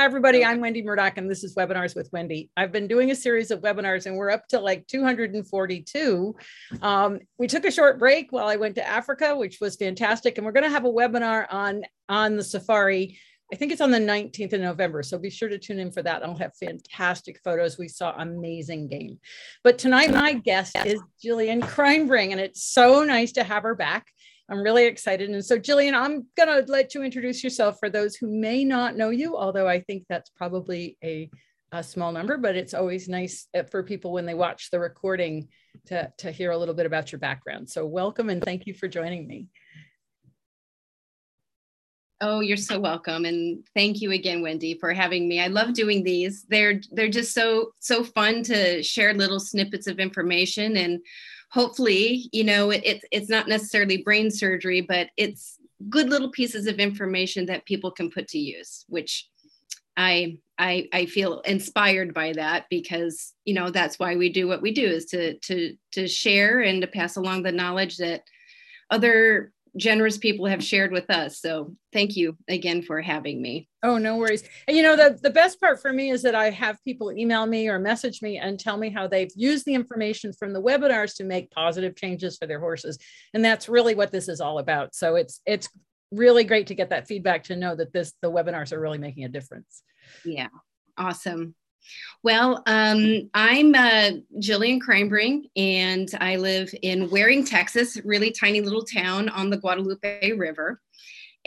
Hi, everybody. I'm Wendy Murdoch, and this is Webinars with Wendy. I've been doing a series of webinars, and we're up to like 242. Um, we took a short break while I went to Africa, which was fantastic. And we're going to have a webinar on, on the safari. I think it's on the 19th of November. So be sure to tune in for that. I'll have fantastic photos. We saw amazing game. But tonight, my guest is Jillian Kreinbring, and it's so nice to have her back. I'm really excited. And so, Jillian, I'm going to let you introduce yourself for those who may not know you, although I think that's probably a, a small number, but it's always nice uh, for people when they watch the recording to, to hear a little bit about your background. So, welcome and thank you for joining me. Oh, you're so welcome, and thank you again, Wendy, for having me. I love doing these. They're they're just so so fun to share little snippets of information and hopefully, you know, it, it, it's not necessarily brain surgery, but it's good little pieces of information that people can put to use, which I, I, I feel inspired by that because, you know, that's why we do what we do is to, to, to share and to pass along the knowledge that other generous people have shared with us. So thank you again for having me. Oh, no worries. And you know, the, the best part for me is that I have people email me or message me and tell me how they've used the information from the webinars to make positive changes for their horses. And that's really what this is all about. So it's it's really great to get that feedback to know that this the webinars are really making a difference. Yeah. Awesome. Well, um, I'm uh, Jillian Kreinbring, and I live in Waring, Texas, really tiny little town on the Guadalupe River.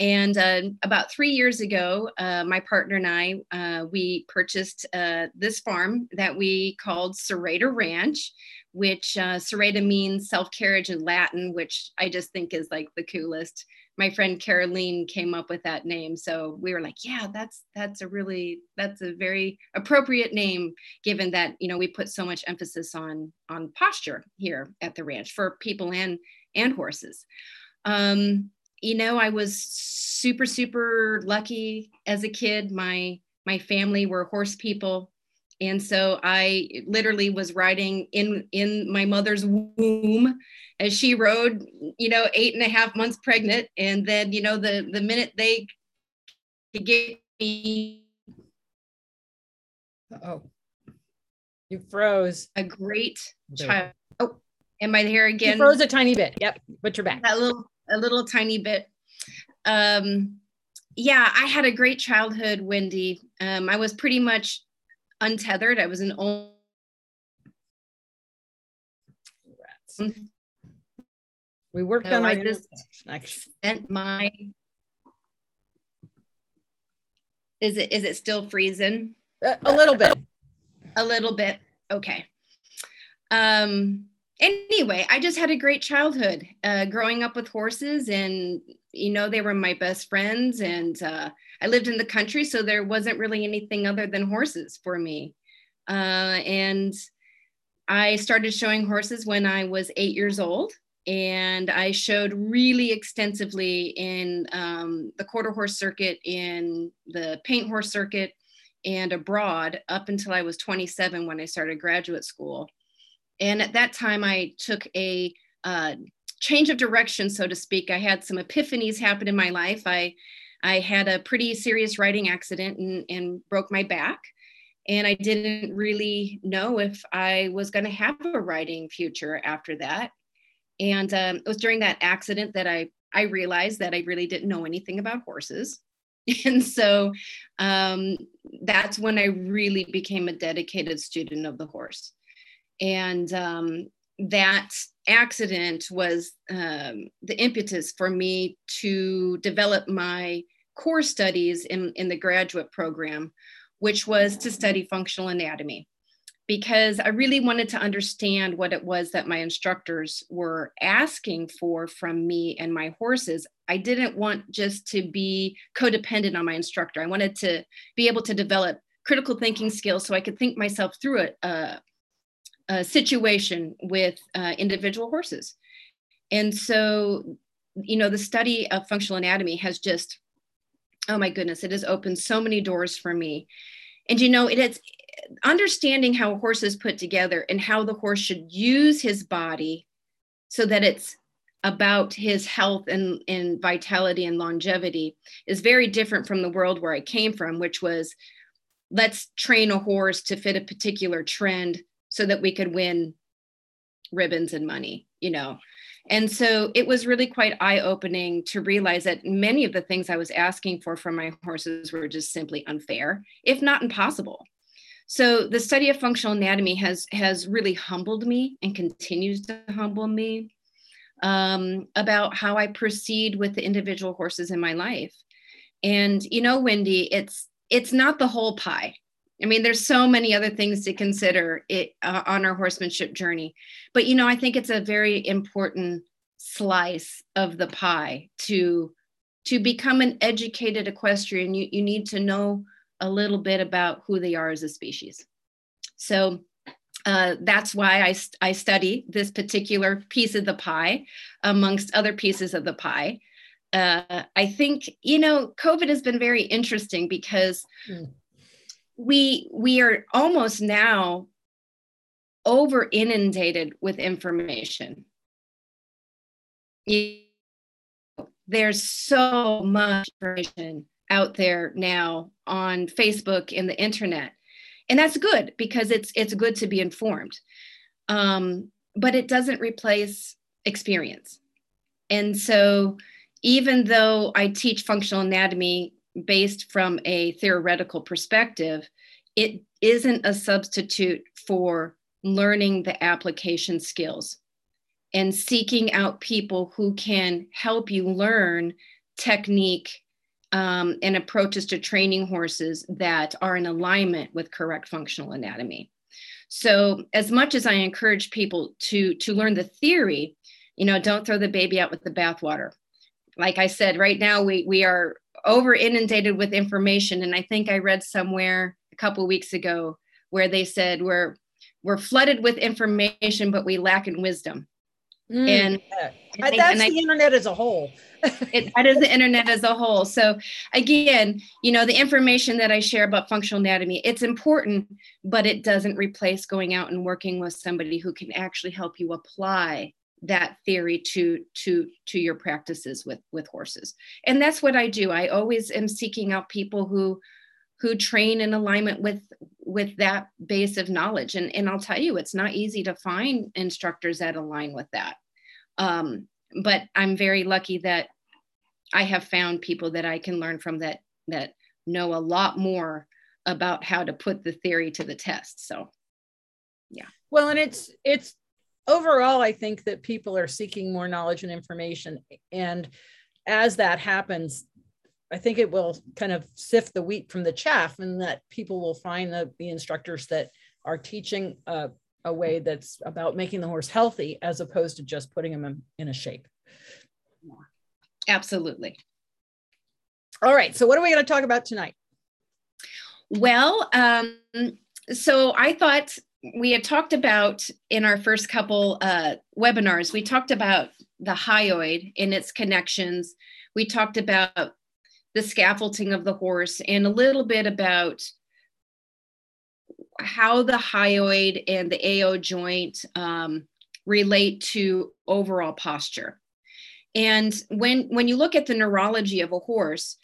And uh, about three years ago, uh, my partner and I, uh, we purchased uh, this farm that we called Serrata Ranch, which uh, Serrata means self-carriage in Latin, which I just think is like the coolest my friend Caroline came up with that name. So we were like, yeah, that's that's a really that's a very appropriate name given that you know we put so much emphasis on on posture here at the ranch for people and and horses. Um, you know, I was super super lucky as a kid. My my family were horse people and so i literally was riding in in my mother's womb as she rode you know eight and a half months pregnant. And then you know the the minute they could get me oh you froze. a great child. Oh am i here again? you froze a tiny bit. Yep but you're back. A little a little tiny bit. Um yeah i had a great childhood wendy. Um, i was pretty much untethered. I was an old. We worked on I just spent my. Is it is it still freezing? A, a little bit. A little bit. Okay. Um. Anyway, I just had a great childhood. Uh, growing up with horses, and you know they were my best friends, and uh, I lived in the country, so there wasn't really anything other than horses for me. Uh, and I started showing horses when I was eight years old. And I showed really extensively in um, the quarter horse circuit, in the paint horse circuit, and abroad up until I was 27 when I started graduate school. And at that time, I took a uh, change of direction, so to speak. I had some epiphanies happen in my life. I I had a pretty serious riding accident and, and broke my back. And I didn't really know if I was going to have a riding future after that. And um, it was during that accident that I, I realized that I really didn't know anything about horses. And so um, that's when I really became a dedicated student of the horse. And um, that accident was um, the impetus for me to develop my core studies in, in the graduate program, which was to study functional anatomy. Because I really wanted to understand what it was that my instructors were asking for from me and my horses. I didn't want just to be codependent on my instructor. I wanted to be able to develop critical thinking skills so I could think myself through a, a, a situation with uh, individual horses. And so, you know, the study of functional anatomy has just oh my goodness, it has opened so many doors for me. And you know, it is understanding how a horse is put together and how the horse should use his body so that it's about his health and, and vitality and longevity is very different from the world where I came from, which was let's train a horse to fit a particular trend so that we could win ribbons and money, you know. And so it was really quite eye opening to realize that many of the things I was asking for from my horses were just simply unfair, if not impossible. So the study of functional anatomy has has really humbled me and continues to humble me um, about how I proceed with the individual horses in my life. And you know, Wendy, it's it's not the whole pie. I mean, there's so many other things to consider it uh, on our horsemanship journey, but you know, I think it's a very important slice of the pie to to become an educated equestrian. You you need to know a little bit about who they are as a species. So uh, that's why I, I study this particular piece of the pie amongst other pieces of the pie. Uh, I think, you know, COVID has been very interesting because mm. We we are almost now over inundated with information. There's so much information out there now on Facebook and the internet. And that's good because it's it's good to be informed. Um, but it doesn't replace experience. And so even though I teach functional anatomy based from a theoretical perspective, it isn't a substitute for learning the application skills and seeking out people who can help you learn technique um, and approaches to training horses that are in alignment with correct functional anatomy. So, as much as I encourage people to to learn the theory, you know, don't throw the baby out with the bathwater. Like I said, right now we we are over inundated with information, and I think I read somewhere a couple weeks ago where they said we're we're flooded with information, but we lack in wisdom. Mm, and, and, that's and the I, internet as a whole. it, that is the internet as a whole. So again, you know, the information that I share about functional anatomy, it's important, but it doesn't replace going out and working with somebody who can actually help you apply that theory to to to your practices with with horses. And that's what I do. I always am seeking out people who who train in alignment with with that base of knowledge and and i'll tell you it's not easy to find instructors that align with that um, but i'm very lucky that i have found people that i can learn from that that know a lot more about how to put the theory to the test so yeah well and it's it's overall i think that people are seeking more knowledge and information and as that happens I think it will kind of sift the wheat from the chaff, and that people will find the, the instructors that are teaching a, a way that's about making the horse healthy as opposed to just putting them in, in a shape. Absolutely. All right. So, what are we going to talk about tonight? Well, um, so I thought we had talked about in our first couple uh, webinars, we talked about the hyoid and its connections. We talked about the scaffolding of the horse and a little bit about how the hyoid and the AO joint um, relate to overall posture. And when, when you look at the neurology of a horse,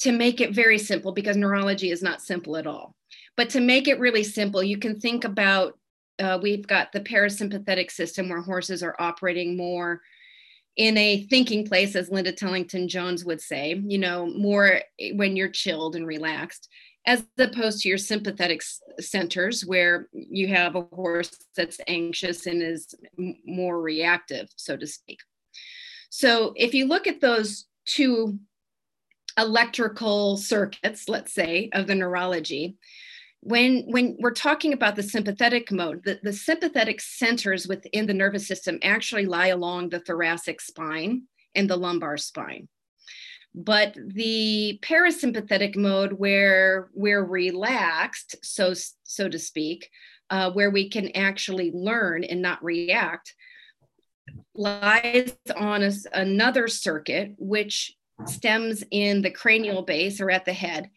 to make it very simple, because neurology is not simple at all, but to make it really simple, you can think about uh, we've got the parasympathetic system where horses are operating more in a thinking place, as Linda Tellington Jones would say, you know, more when you're chilled and relaxed, as opposed to your sympathetic centers where you have a horse that's anxious and is more reactive, so to speak. So if you look at those two electrical circuits, let's say, of the neurology, when when we're talking about the sympathetic mode the, the sympathetic centers within the nervous system actually lie along the thoracic spine and the lumbar spine. But the parasympathetic mode where we're relaxed so so to speak uh, where we can actually learn and not react lies on a, another circuit which stems in the cranial base or at the head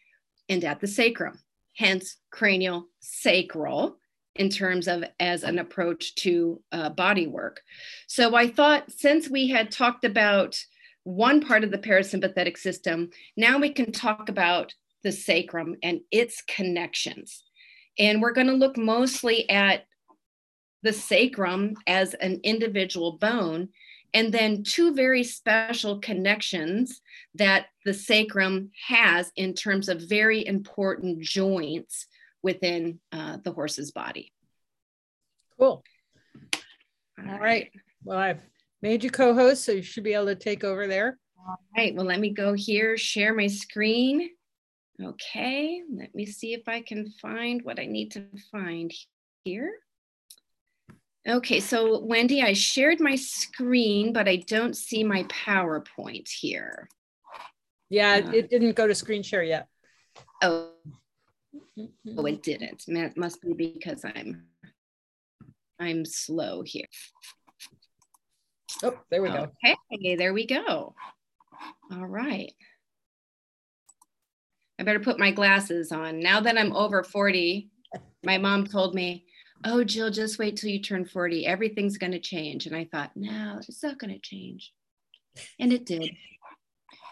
and at the sacrum hence cranial sacral in terms of as an approach to uh, body work. So I thought since we had talked about one part of the parasympathetic system, now we can talk about the sacrum and its connections. And we're going to look mostly at the sacrum as an individual bone, and then two very special connections that the sacrum has in terms of very important joints within uh, the horse's body. Cool. All right. Well, I've made you co host, so you should be able to take over there. All right. Well, let me go here, share my screen. Okay. Let me see if I can find what I need to find here. Okay, so Wendy, I shared my screen, but I don't see my PowerPoint here. Yeah, uh, it didn't go to screen share yet. Oh, oh, it didn't. It must be because I'm I'm slow here. Oh, there we go. Okay, there we go. All right. I better put my glasses on. Now that I'm over 40, my mom told me, oh, Jill, just wait till you turn 40. Everything's going to change. And I thought, no, it's not going to change. And it did.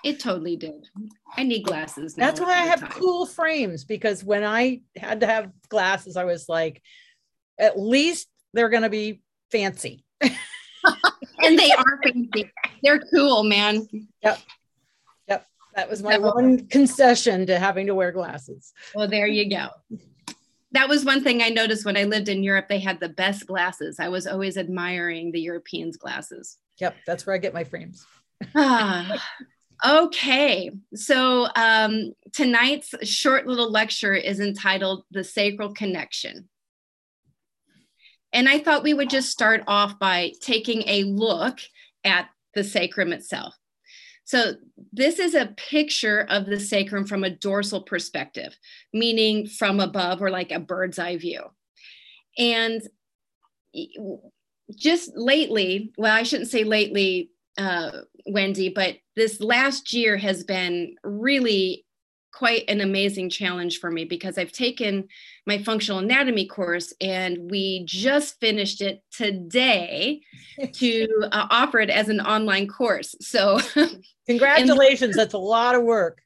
It totally did. I need glasses. That's why I have time. cool frames because when I had to have glasses, I was like, at least they're going to be fancy. and they are fancy. They're cool, man. Yep. Yep. That was my one concession to having to wear glasses. Well, there you go that was one thing I noticed when I lived in Europe. They had the best glasses. I was always admiring the Europeans' glasses. Yep, that's where I get my frames. ah, okay, so um, tonight's short little lecture is entitled The Sacral Connection. And I thought we would just start off by taking a look at the sacrum itself. So this is a picture of the sacrum from a dorsal perspective, meaning from above or like a bird's eye view. And just lately, well, I shouldn't say lately, uh, Wendy, but this last year has been really quite an amazing challenge for me because I've taken my functional anatomy course and we just finished it today to uh, offer it as an online course. So, congratulations, that's a lot of work.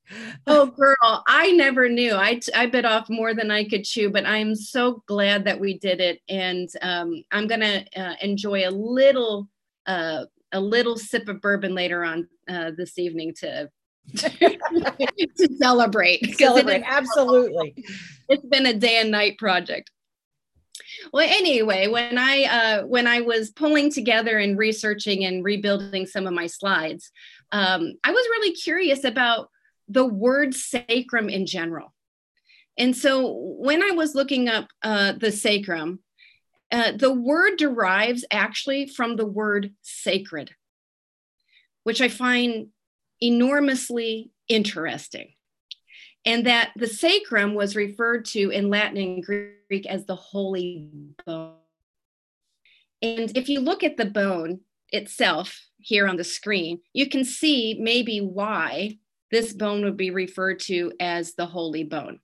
oh, girl, I never knew. I, I bit off more than I could chew, but I'm so glad that we did it. And um, I'm going to uh, enjoy a little. Uh, a little sip of bourbon later on uh, this evening to to celebrate. Celebrate, absolutely. It's been a day and night project. Well, anyway, when I uh, when I was pulling together and researching and rebuilding some of my slides, um, I was really curious about the word sacrum in general. And so when I was looking up uh, the sacrum, uh, the word derives actually from the word sacred, which I find enormously interesting. And that the sacrum was referred to in Latin and Greek as the holy bone. And if you look at the bone itself here on the screen, you can see maybe why this bone would be referred to as the holy bone.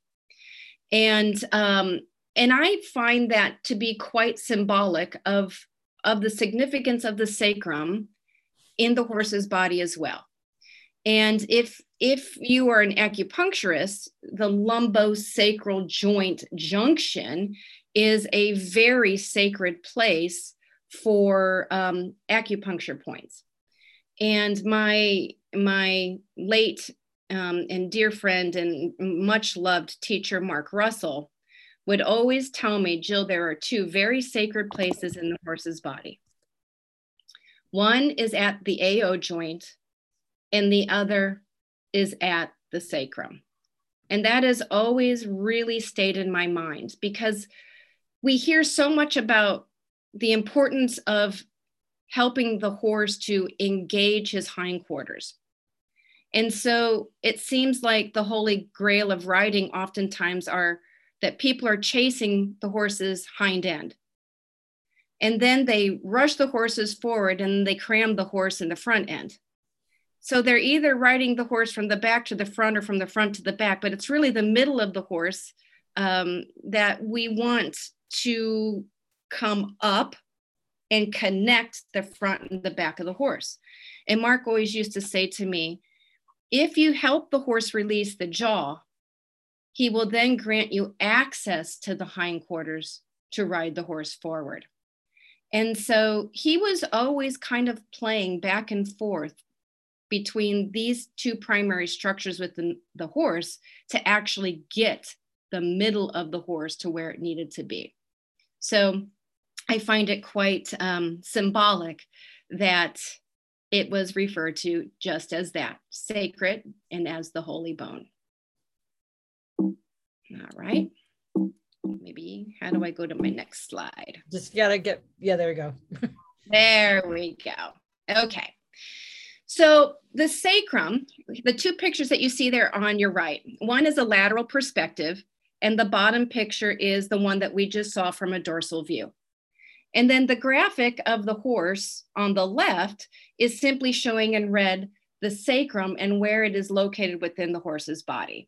And um, and I find that to be quite symbolic of, of the significance of the sacrum in the horse's body as well. And if if you are an acupuncturist, the lumbosacral joint junction is a very sacred place for um, acupuncture points. And my my late um, and dear friend and much loved teacher Mark Russell would always tell me, Jill, there are two very sacred places in the horse's body. One is at the AO joint, and the other is at the sacrum. And that has always really stayed in my mind because we hear so much about the importance of helping the horse to engage his hindquarters. And so it seems like the holy grail of riding oftentimes are that people are chasing the horse's hind end. And then they rush the horses forward and they cram the horse in the front end. So they're either riding the horse from the back to the front or from the front to the back, but it's really the middle of the horse um, that we want to come up and connect the front and the back of the horse. And Mark always used to say to me, if you help the horse release the jaw, he will then grant you access to the hindquarters to ride the horse forward. And so he was always kind of playing back and forth between these two primary structures within the horse to actually get the middle of the horse to where it needed to be. So I find it quite um, symbolic that it was referred to just as that sacred and as the holy bone. All right. Maybe how do I go to my next slide? Just gotta get, yeah, there we go. there we go. Okay. So the sacrum, the two pictures that you see there on your right, one is a lateral perspective, and the bottom picture is the one that we just saw from a dorsal view. And then the graphic of the horse on the left is simply showing in red the sacrum and where it is located within the horse's body.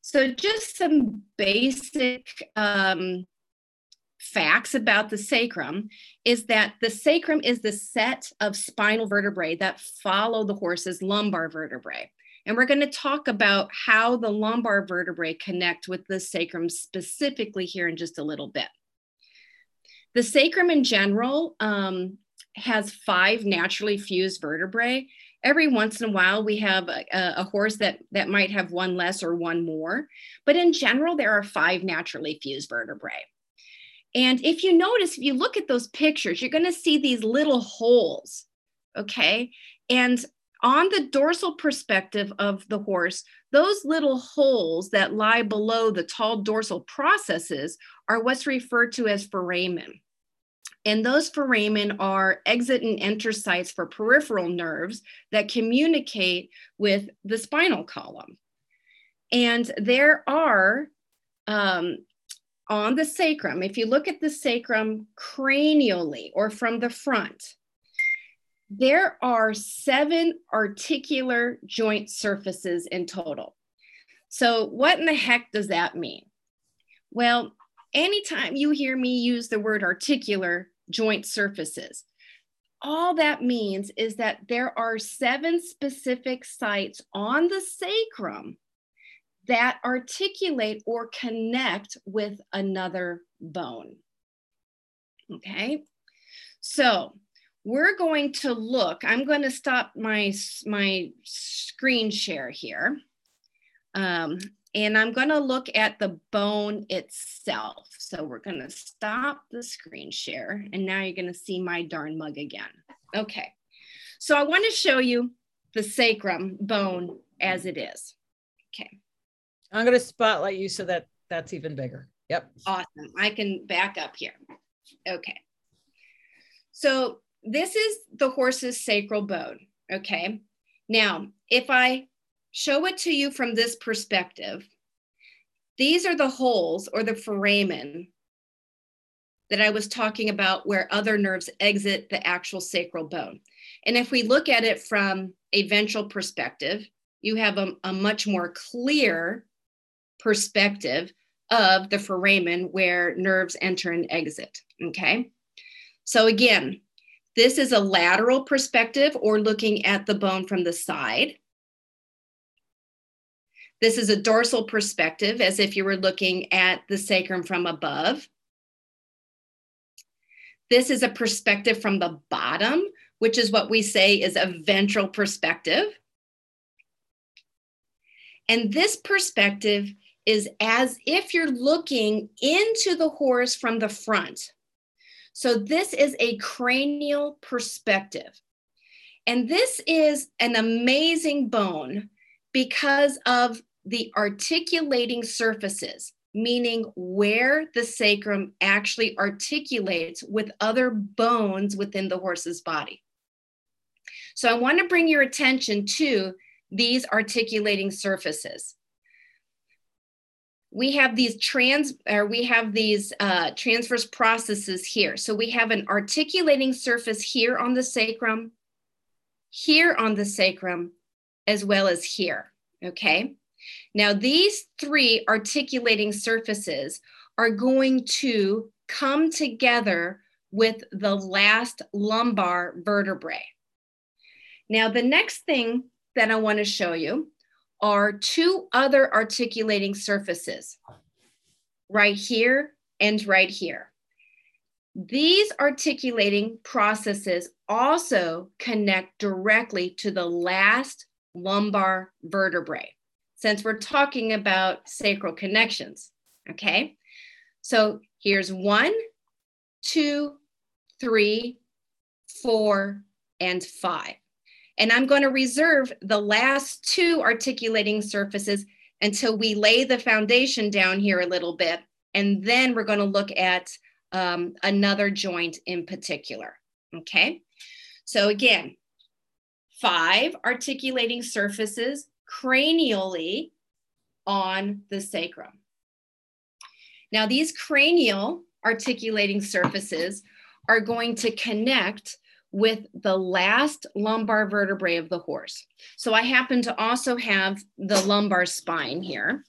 So just some basic um, facts about the sacrum is that the sacrum is the set of spinal vertebrae that follow the horse's lumbar vertebrae. And we're going to talk about how the lumbar vertebrae connect with the sacrum specifically here in just a little bit. The sacrum in general um, has five naturally fused vertebrae. Every once in a while, we have a, a, horse that, that might have one less or one more. But in general, there are five naturally fused vertebrae. And if you notice, if you look at those pictures, you're going to see these little holes. Okay. And on the dorsal perspective of the horse, those little holes that lie below the tall dorsal processes are what's referred to as foramen. And those foramen are exit and enter sites for peripheral nerves that communicate with the spinal column. And there are um, on the sacrum, if you look at the sacrum cranially or from the front, there are seven articular joint surfaces in total. So, what in the heck does that mean? Well, anytime you hear me use the word articular, joint surfaces. All that means is that there are seven specific sites on the sacrum that articulate or connect with another bone. Okay, so we're going to look, I'm going to stop my, my screen share here. Um, and I'm going to look at the bone itself. So we're going to stop the screen share. And now you're going to see my darn mug again. Okay. So I want to show you the sacrum bone as it is. Okay. I'm going to spotlight you so that that's even bigger. Yep. Awesome. I can back up here. Okay. So this is the horse's sacral bone. Okay. Now, if I show it to you from this perspective. These are the holes or the foramen that I was talking about where other nerves exit the actual sacral bone. And if we look at it from a ventral perspective, you have a, a much more clear perspective of the foramen where nerves enter and exit. Okay. So again, this is a lateral perspective or looking at the bone from the side. This is a dorsal perspective, as if you were looking at the sacrum from above. This is a perspective from the bottom, which is what we say is a ventral perspective. And this perspective is as if you're looking into the horse from the front. So this is a cranial perspective. And this is an amazing bone because of the articulating surfaces, meaning where the sacrum actually articulates with other bones within the horse's body. So I want to bring your attention to these articulating surfaces. We have these trans, or we have these uh, transverse processes here. So we have an articulating surface here on the sacrum, here on the sacrum, as well as here, okay? Now, these three articulating surfaces are going to come together with the last lumbar vertebrae. Now, the next thing that I want to show you are two other articulating surfaces right here and right here. These articulating processes also connect directly to the last lumbar vertebrae, since we're talking about sacral connections. Okay, so here's one, two, three, four, and five. And I'm going to reserve the last two articulating surfaces until we lay the foundation down here a little bit. And then we're going to look at um, another joint in particular. Okay. So again, five articulating surfaces cranially on the sacrum. Now, these cranial articulating surfaces are going to connect with the last lumbar vertebrae of the horse. So I happen to also have the lumbar spine here.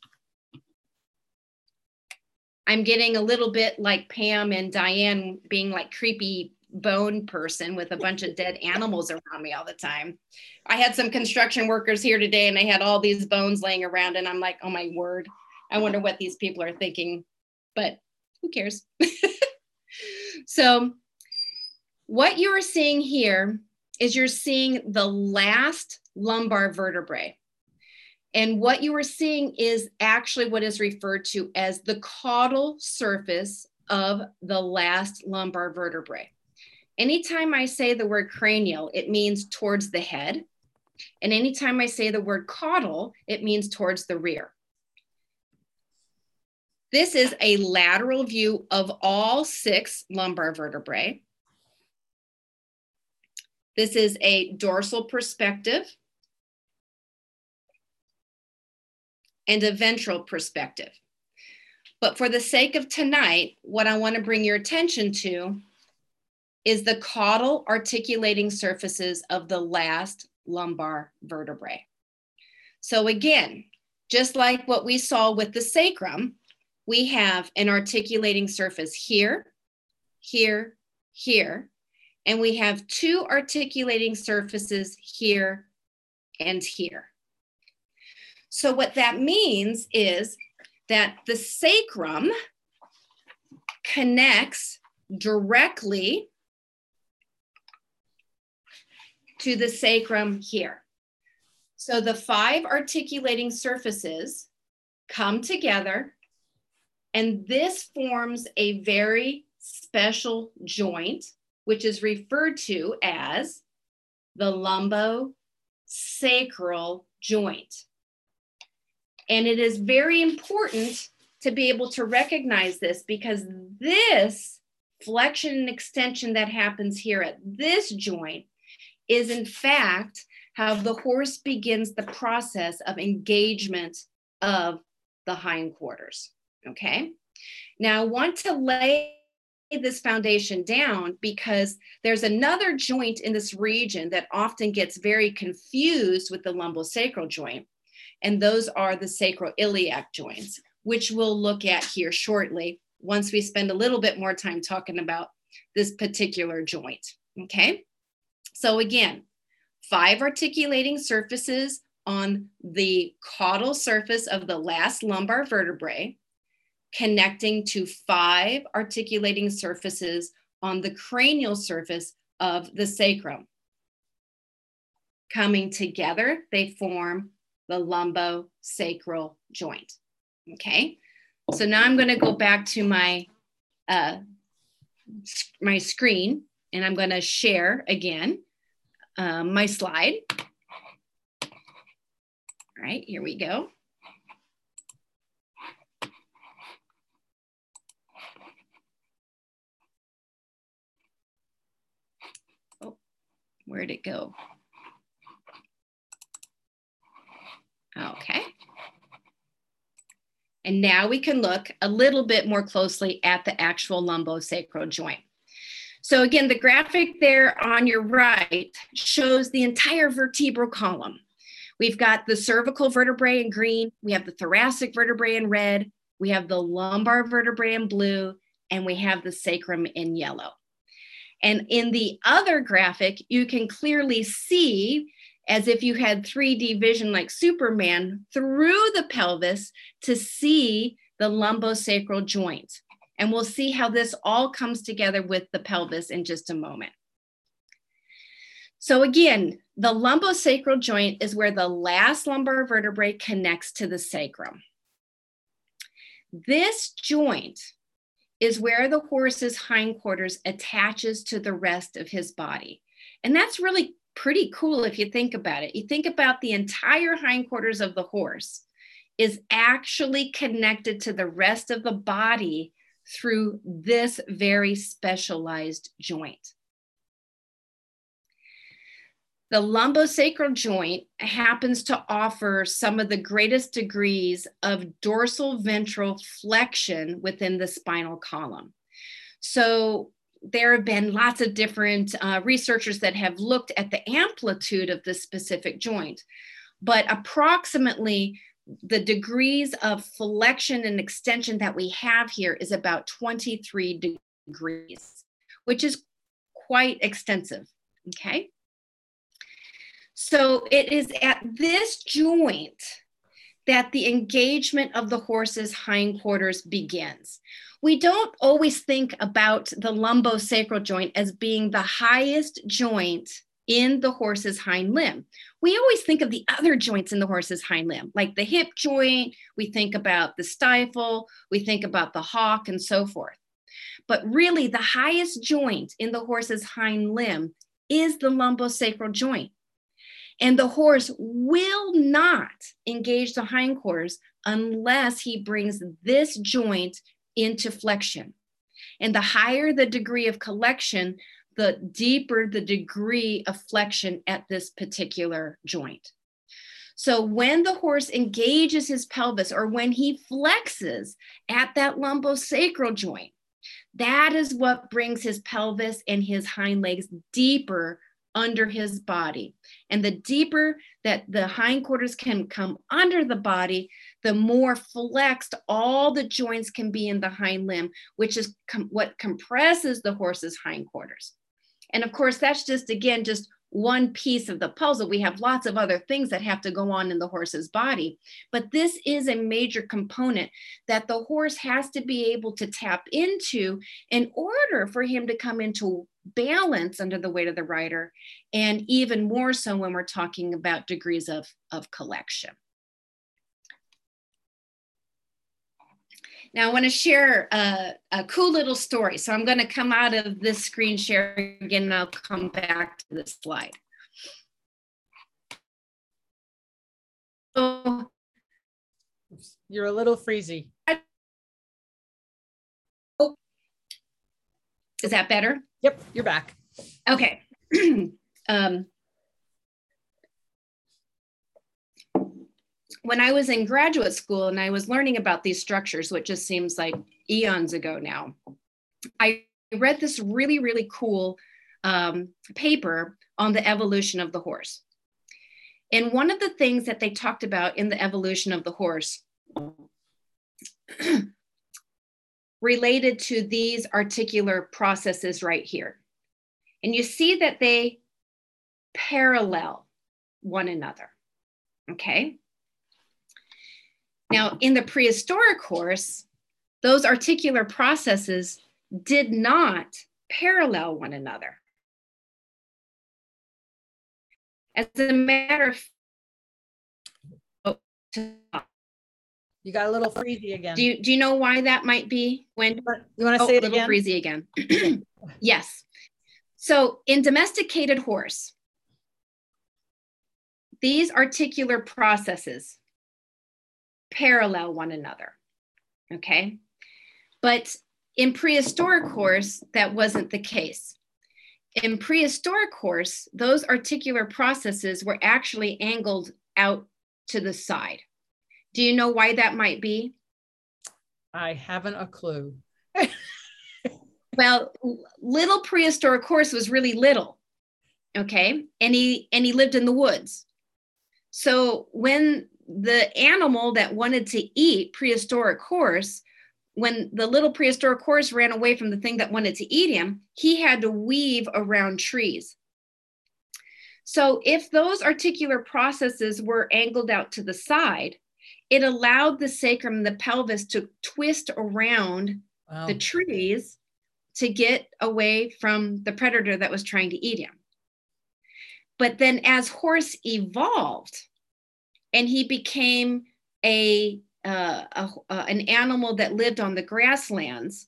I'm getting a little bit like Pam and Diane being like creepy bone person with a bunch of dead animals around me all the time. I had some construction workers here today and they had all these bones laying around and I'm like, "Oh my word. I wonder what these people are thinking." But who cares? so, what you are seeing here is you're seeing the last lumbar vertebrae. And what you are seeing is actually what is referred to as the caudal surface of the last lumbar vertebrae. Anytime I say the word cranial, it means towards the head. And anytime I say the word caudal, it means towards the rear. This is a lateral view of all six lumbar vertebrae. This is a dorsal perspective and a ventral perspective. But for the sake of tonight, what I want to bring your attention to is the caudal articulating surfaces of the last lumbar vertebrae. So again, just like what we saw with the sacrum, we have an articulating surface here, here, here, and we have two articulating surfaces here and here. So what that means is that the sacrum connects directly to the sacrum here. So the five articulating surfaces come together and this forms a very special joint, which is referred to as the lumbosacral joint. And it is very important to be able to recognize this because this flexion and extension that happens here at this joint is in fact how the horse begins the process of engagement of the hindquarters. Okay. Now I want to lay this foundation down because there's another joint in this region that often gets very confused with the lumbosacral joint. And those are the sacroiliac joints, which we'll look at here shortly once we spend a little bit more time talking about this particular joint. Okay. So again, five articulating surfaces on the caudal surface of the last lumbar vertebrae, connecting to five articulating surfaces on the cranial surface of the sacrum. Coming together, they form the lumbosacral joint. Okay, so now I'm going to go back to my uh, my screen and I'm going to share again um, my slide. All right, here we go. Where'd it go? Okay. And now we can look a little bit more closely at the actual lumbosacral joint. So again, the graphic there on your right shows the entire vertebral column. We've got the cervical vertebrae in green, we have the thoracic vertebrae in red, we have the lumbar vertebrae in blue, and we have the sacrum in yellow. And in the other graphic, you can clearly see as if you had 3D vision like Superman through the pelvis to see the lumbosacral joint. And we'll see how this all comes together with the pelvis in just a moment. So again, the lumbosacral joint is where the last lumbar vertebrae connects to the sacrum. This joint is where the horse's hindquarters attaches to the rest of his body. And that's really pretty cool if you think about it. You think about the entire hindquarters of the horse is actually connected to the rest of the body through this very specialized joint. The lumbosacral joint happens to offer some of the greatest degrees of dorsal ventral flexion within the spinal column. So there have been lots of different uh, researchers that have looked at the amplitude of this specific joint, but approximately the degrees of flexion and extension that we have here is about 23 degrees, which is quite extensive. Okay. So it is at this joint that the engagement of the horse's hindquarters begins. We don't always think about the lumbosacral joint as being the highest joint in the horse's hind limb. We always think of the other joints in the horse's hind limb, like the hip joint, we think about the stifle, we think about the hock, and so forth. But really, the highest joint in the horse's hind limb is the lumbosacral joint. And the horse will not engage the hindquarters unless he brings this joint into flexion. And the higher the degree of collection, the deeper the degree of flexion at this particular joint. So when the horse engages his pelvis or when he flexes at that lumbosacral joint, that is what brings his pelvis and his hind legs deeper under his body. And the deeper that the hindquarters can come under the body, the more flexed all the joints can be in the hind limb, which is com- what compresses the horse's hindquarters. And of course, that's just, again, just one piece of the puzzle. We have lots of other things that have to go on in the horse's body. But this is a major component that the horse has to be able to tap into in order for him to come into balance under the weight of the rider, and even more so when we're talking about degrees of, of collection. Now I want to share a, a, cool little story. So I'm going to come out of this screen share again and I'll come back to this slide. So, You're a little freezy. Oh, is that better? Yep, you're back. Okay. um, when I was in graduate school and I was learning about these structures, which just seems like eons ago now, I read this really, really cool um, paper on the evolution of the horse. And one of the things that they talked about in the evolution of the horse related to these articular processes right here. And you see that they parallel one another. Okay. Now, in the prehistoric horse, those articular processes did not parallel one another. As a matter of you got a little freezy again. Do you do you know why that might be? When you want to oh, say it a little again? freezy again? yes. So in domesticated horse, these articular processes parallel one another. Okay. But in prehistoric horse, that wasn't the case. In prehistoric horse, those articular processes were actually angled out to the side. Do you know why that might be? I haven't a clue. well, little prehistoric horse was really little. Okay. And he and he lived in the woods. So when the animal that wanted to eat prehistoric horse, when the little prehistoric horse ran away from the thing that wanted to eat him, he had to weave around trees. So if those articular processes were angled out to the side, it allowed the sacrum, the pelvis to twist around wow. the trees to get away from the predator that was trying to eat him. But then as horse evolved and he became a, uh, a uh, an animal that lived on the grasslands,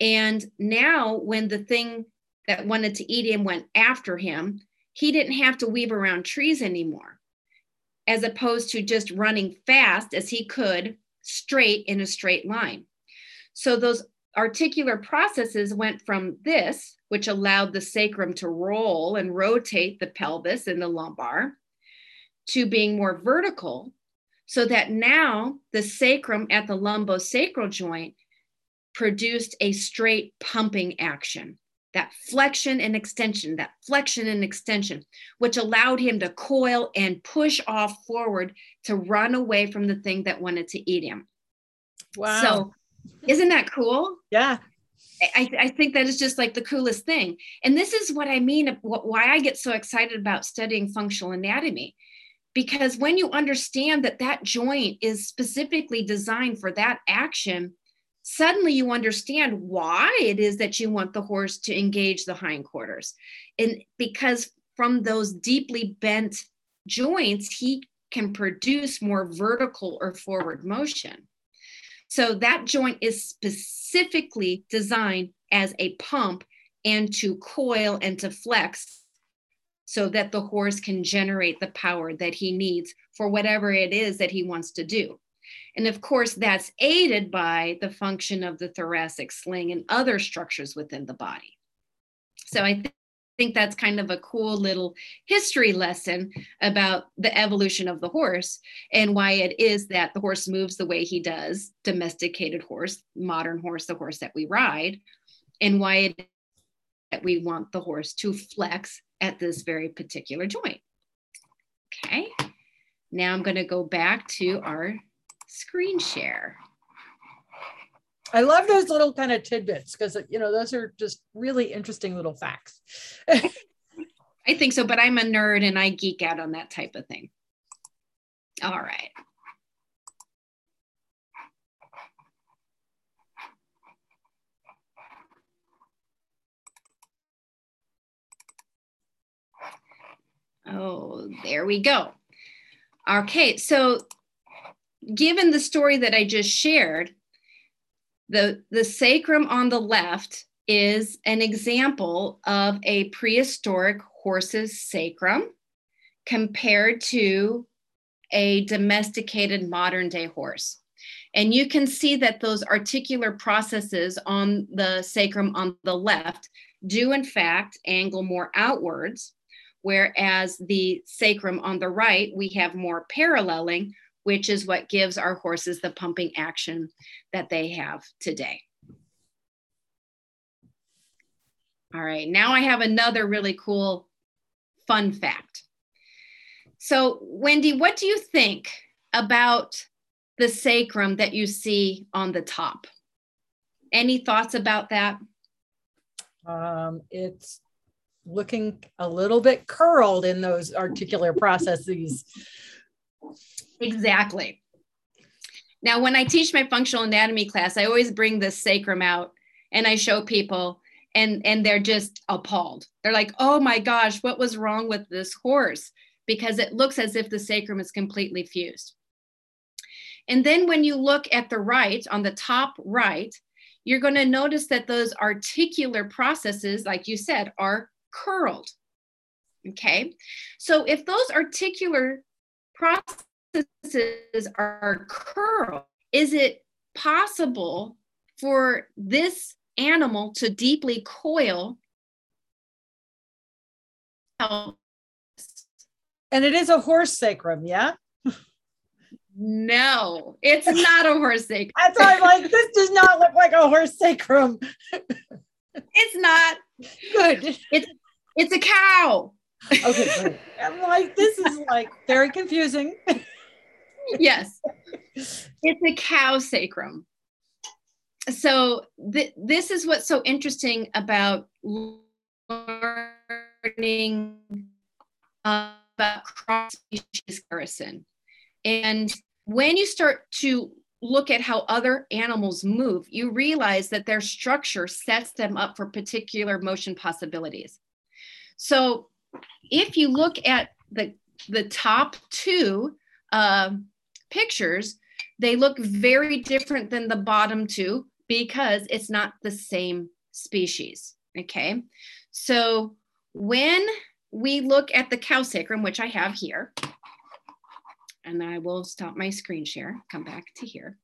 and now when the thing that wanted to eat him went after him, he didn't have to weave around trees anymore, as opposed to just running fast as he could straight in a straight line. So those articular processes went from this, which allowed the sacrum to roll and rotate the pelvis and the lumbar, to being more vertical, so that now the sacrum at the lumbosacral joint produced a straight pumping action that flexion and extension, that flexion and extension, which allowed him to coil and push off forward to run away from the thing that wanted to eat him. Wow. So, isn't that cool? Yeah. I, I think that is just like the coolest thing. And this is what I mean, why I get so excited about studying functional anatomy. Because when you understand that that joint is specifically designed for that action, suddenly you understand why it is that you want the horse to engage the hindquarters. And because from those deeply bent joints, he can produce more vertical or forward motion. So that joint is specifically designed as a pump and to coil and to flex so that the horse can generate the power that he needs for whatever it is that he wants to do. And of course, that's aided by the function of the thoracic sling and other structures within the body. So I th- think that's kind of a cool little history lesson about the evolution of the horse and why it is that the horse moves the way he does, domesticated horse, modern horse, the horse that we ride, and why it that we want the horse to flex at this very particular joint. Okay, now I'm going to go back to our screen share. I love those little kind of tidbits because you know those are just really interesting little facts. I think so, but I'm a nerd and I geek out on that type of thing. All right. Oh, there we go. Okay, so given the story that I just shared, the, the sacrum on the left is an example of a prehistoric horse's sacrum compared to a domesticated modern day horse. And you can see that those articular processes on the sacrum on the left do, in fact, angle more outwards, whereas the sacrum on the right, we have more paralleling, which is what gives our horses the pumping action that they have today. All right, now I have another really cool fun fact. So, Wendy, what do you think about the sacrum that you see on the top? Any thoughts about that? Um, it's looking a little bit curled in those articular processes. Exactly. Now, when I teach my functional anatomy class, I always bring this sacrum out and I show people and and they're just appalled. They're like, "Oh my gosh, what was wrong with this horse?" because it looks as if the sacrum is completely fused. And then when you look at the right, on the top right, you're going to notice that those articular processes, like you said, are curled. Okay. So if those articular processes are curled, is it possible for this animal to deeply coil? And it is a horse sacrum, yeah? No, it's not a horse sacrum. That's why I'm like, this does not look like a horse sacrum. it's not. Good. It's it's a cow. Okay, I'm like, this is like very confusing yes. It's a cow sacrum. So th- this is what's so interesting about learning uh, about cross species comparison. And when you start to look at how other animals move, you realize that their structure sets them up for particular motion possibilities. So if you look at the, the top two uh, pictures, they look very different than the bottom two because it's not the same species. Okay. So when we look at the cow sacrum, which I have here, and I will stop my screen share, come back to here.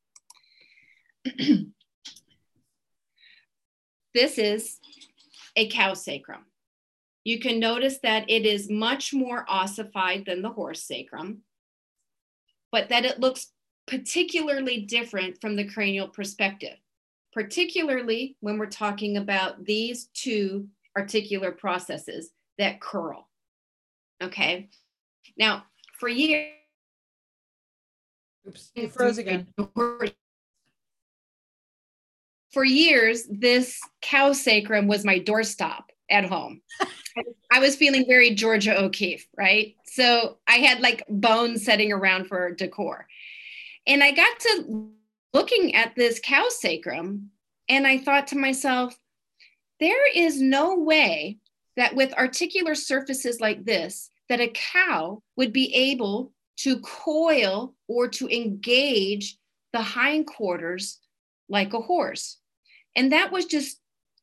this is a cow sacrum. You can notice that it is much more ossified than the horse sacrum, but that it looks particularly different from the cranial perspective, particularly when we're talking about these two articular processes that curl. Okay. Now, for years, Oops, you froze again. For years, this cow sacrum was my doorstop at home. I was feeling very Georgia O'Keeffe, right? So I had like bones setting around for decor. And I got to looking at this cow sacrum and I thought to myself, there is no way that with articular surfaces like this, that a cow would be able to coil or to engage the hindquarters like a horse. And that was just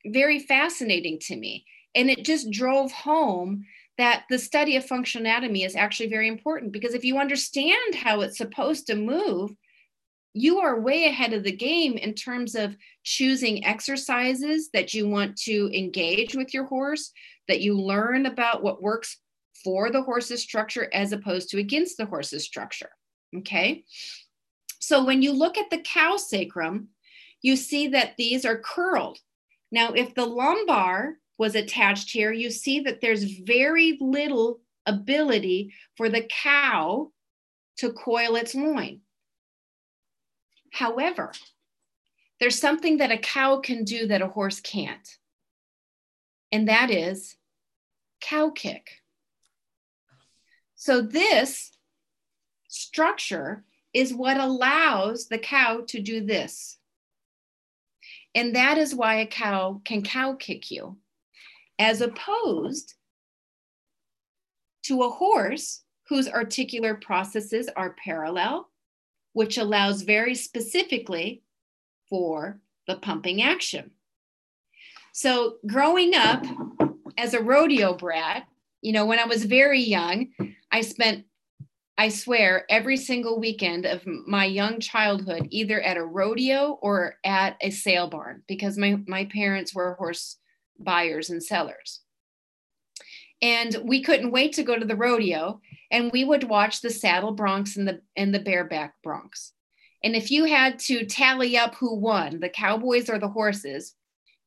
very fascinating to me. And it just drove home that the study of functional anatomy is actually very important because if you understand how it's supposed to move, you are way ahead of the game in terms of choosing exercises that you want to engage with your horse, that you learn about what works for the horse's structure as opposed to against the horse's structure. Okay. So when you look at the cow sacrum, you see that these are curled. Now, if the lumbar was attached here, you see that there's very little ability for the cow to coil its loin. However, there's something that a cow can do that a horse can't, and that is cow kick. So, this structure is what allows the cow to do this. And that is why a cow can cow kick you, as opposed to a horse whose articular processes are parallel, which allows very specifically for the pumping action. So, growing up as a rodeo brat, you know, when I was very young, I spent, I swear, every single weekend of my young childhood either at a rodeo or at a sale barn because my, my parents were horse buyers and sellers. And we couldn't wait to go to the rodeo and we would watch the saddle broncs and the and the bareback broncs. And if you had to tally up who won, the cowboys or the horses,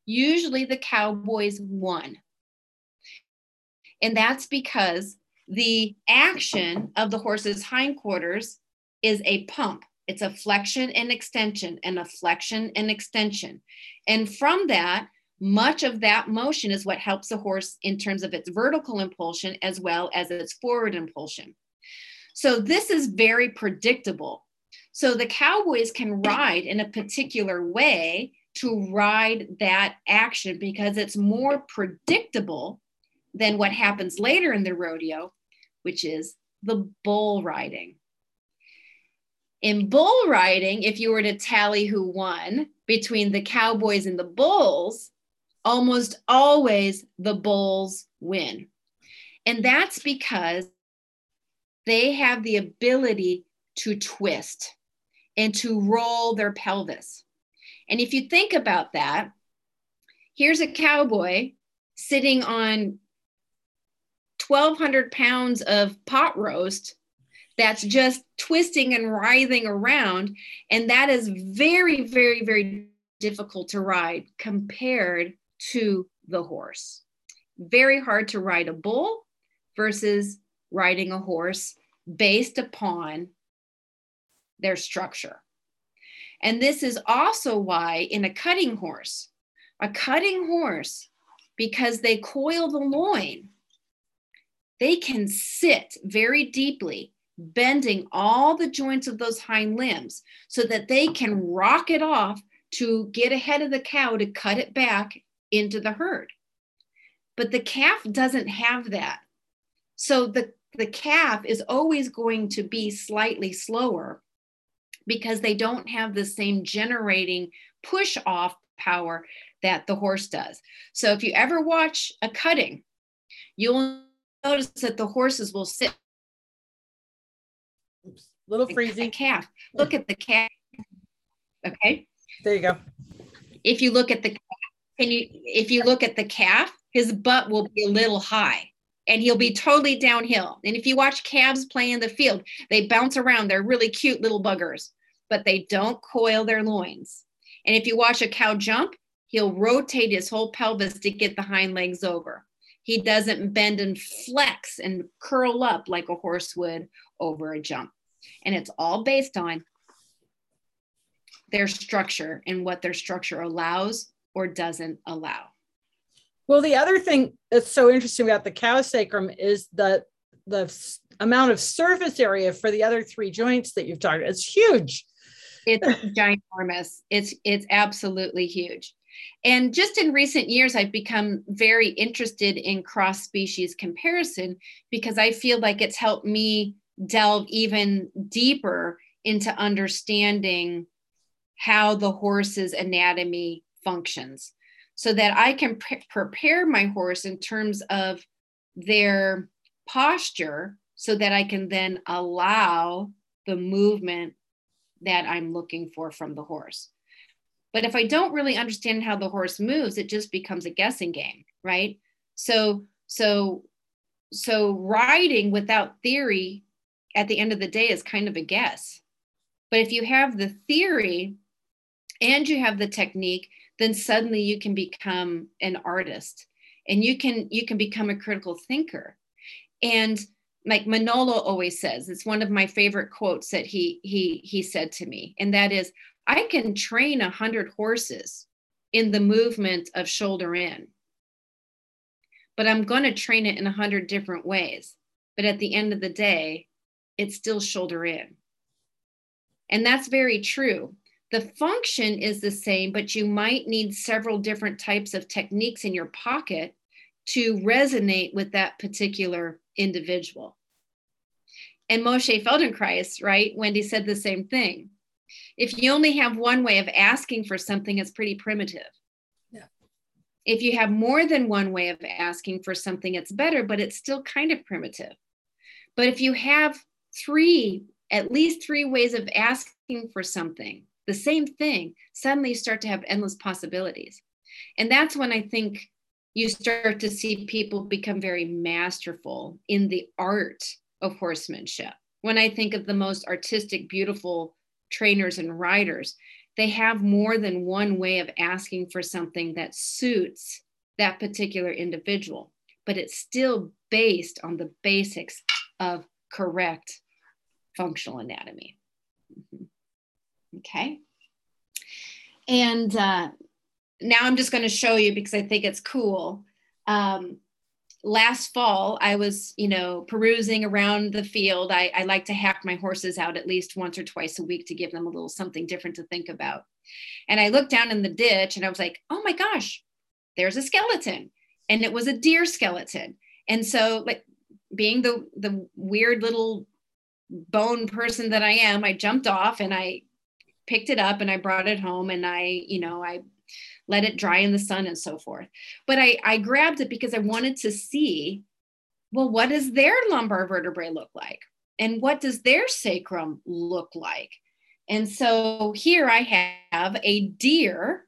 usually the cowboys won. And that's because the action of the horse's hindquarters is a pump. It's a flexion and extension and a flexion and extension. And from that, much of that motion is what helps the horse in terms of its vertical impulsion as well as its forward impulsion. So this is very predictable. So the cowboys can ride in a particular way to ride that action because it's more predictable than what happens later in the rodeo, which is the bull riding. In bull riding, if you were to tally who won between the cowboys and the bulls, almost always the bulls win. And that's because they have the ability to twist and to roll their pelvis. And if you think about that, here's a cowboy sitting on 1,200 pounds of pot roast that's just twisting and writhing around. And that is very, very, very difficult to ride compared to the horse. Very hard to ride a bull versus riding a horse based upon their structure. And this is also why in a cutting horse, a cutting horse, because they coil the loin, they can sit very deeply, bending all the joints of those hind limbs so that they can rock it off to get ahead of the cow to cut it back into the herd. But the calf doesn't have that. So the, the calf is always going to be slightly slower because they don't have the same generating push off power that the horse does. So if you ever watch a cutting, you'll notice that the horses will sit. Oops, little freezing. calf. Look at the calf. Okay. There you go. If you look at the can you if you look at the calf, his butt will be a little high and he'll be totally downhill. And if you watch calves play in the field, they bounce around. They're really cute little buggers, but they don't coil their loins. And if you watch a cow jump, he'll rotate his whole pelvis to get the hind legs over. He doesn't bend and flex and curl up like a horse would over a jump. And it's all based on their structure and what their structure allows or doesn't allow. Well, the other thing that's so interesting about the cow sacrum is the the amount of surface area for the other three joints that you've talked about. It's huge. It's ginormous. It's it's absolutely huge. And just in recent years, I've become very interested in cross species comparison because I feel like it's helped me delve even deeper into understanding how the horse's anatomy functions so that I can pre- prepare my horse in terms of their posture so that I can then allow the movement that I'm looking for from the horse. But if I don't really understand how the horse moves, it just becomes a guessing game, right? So, so, so riding without theory at the end of the day is kind of a guess. But if you have the theory and you have the technique, then suddenly you can become an artist and you can you can become a critical thinker. And like Manolo always says, it's one of my favorite quotes that he he he said to me, and that is, I can train a hundred horses in the movement of shoulder in, but I'm going to train it in a hundred different ways. But at the end of the day, it's still shoulder in. And that's very true. The function is the same, but you might need several different types of techniques in your pocket to resonate with that particular individual. And Moshe Feldenkrais, right? Wendy said the same thing. If you only have one way of asking for something, it's pretty primitive. Yeah. If you have more than one way of asking for something, it's better, but it's still kind of primitive. But if you have three, at least three ways of asking for something, the same thing, suddenly you start to have endless possibilities. And that's when I think you start to see people become very masterful in the art of horsemanship. When I think of the most artistic, beautiful trainers and riders, they have more than one way of asking for something that suits that particular individual, but it's still based on the basics of correct functional anatomy. Okay. And uh, now I'm just going to show you because I think it's cool. Um, last fall, I was, you know, perusing around the field. I, I like to hack my horses out at least once or twice a week to give them a little something different to think about. And I looked down in the ditch and I was like, oh my gosh, there's a skeleton. And it was a deer skeleton. And so, like, being the the weird little bone person that I am, I jumped off and I picked it up and I brought it home and I, you know, I let it dry in the sun and so forth. But I, I grabbed it because I wanted to see, well, what does their lumbar vertebrae look like? And what does their sacrum look like? And so here I have a deer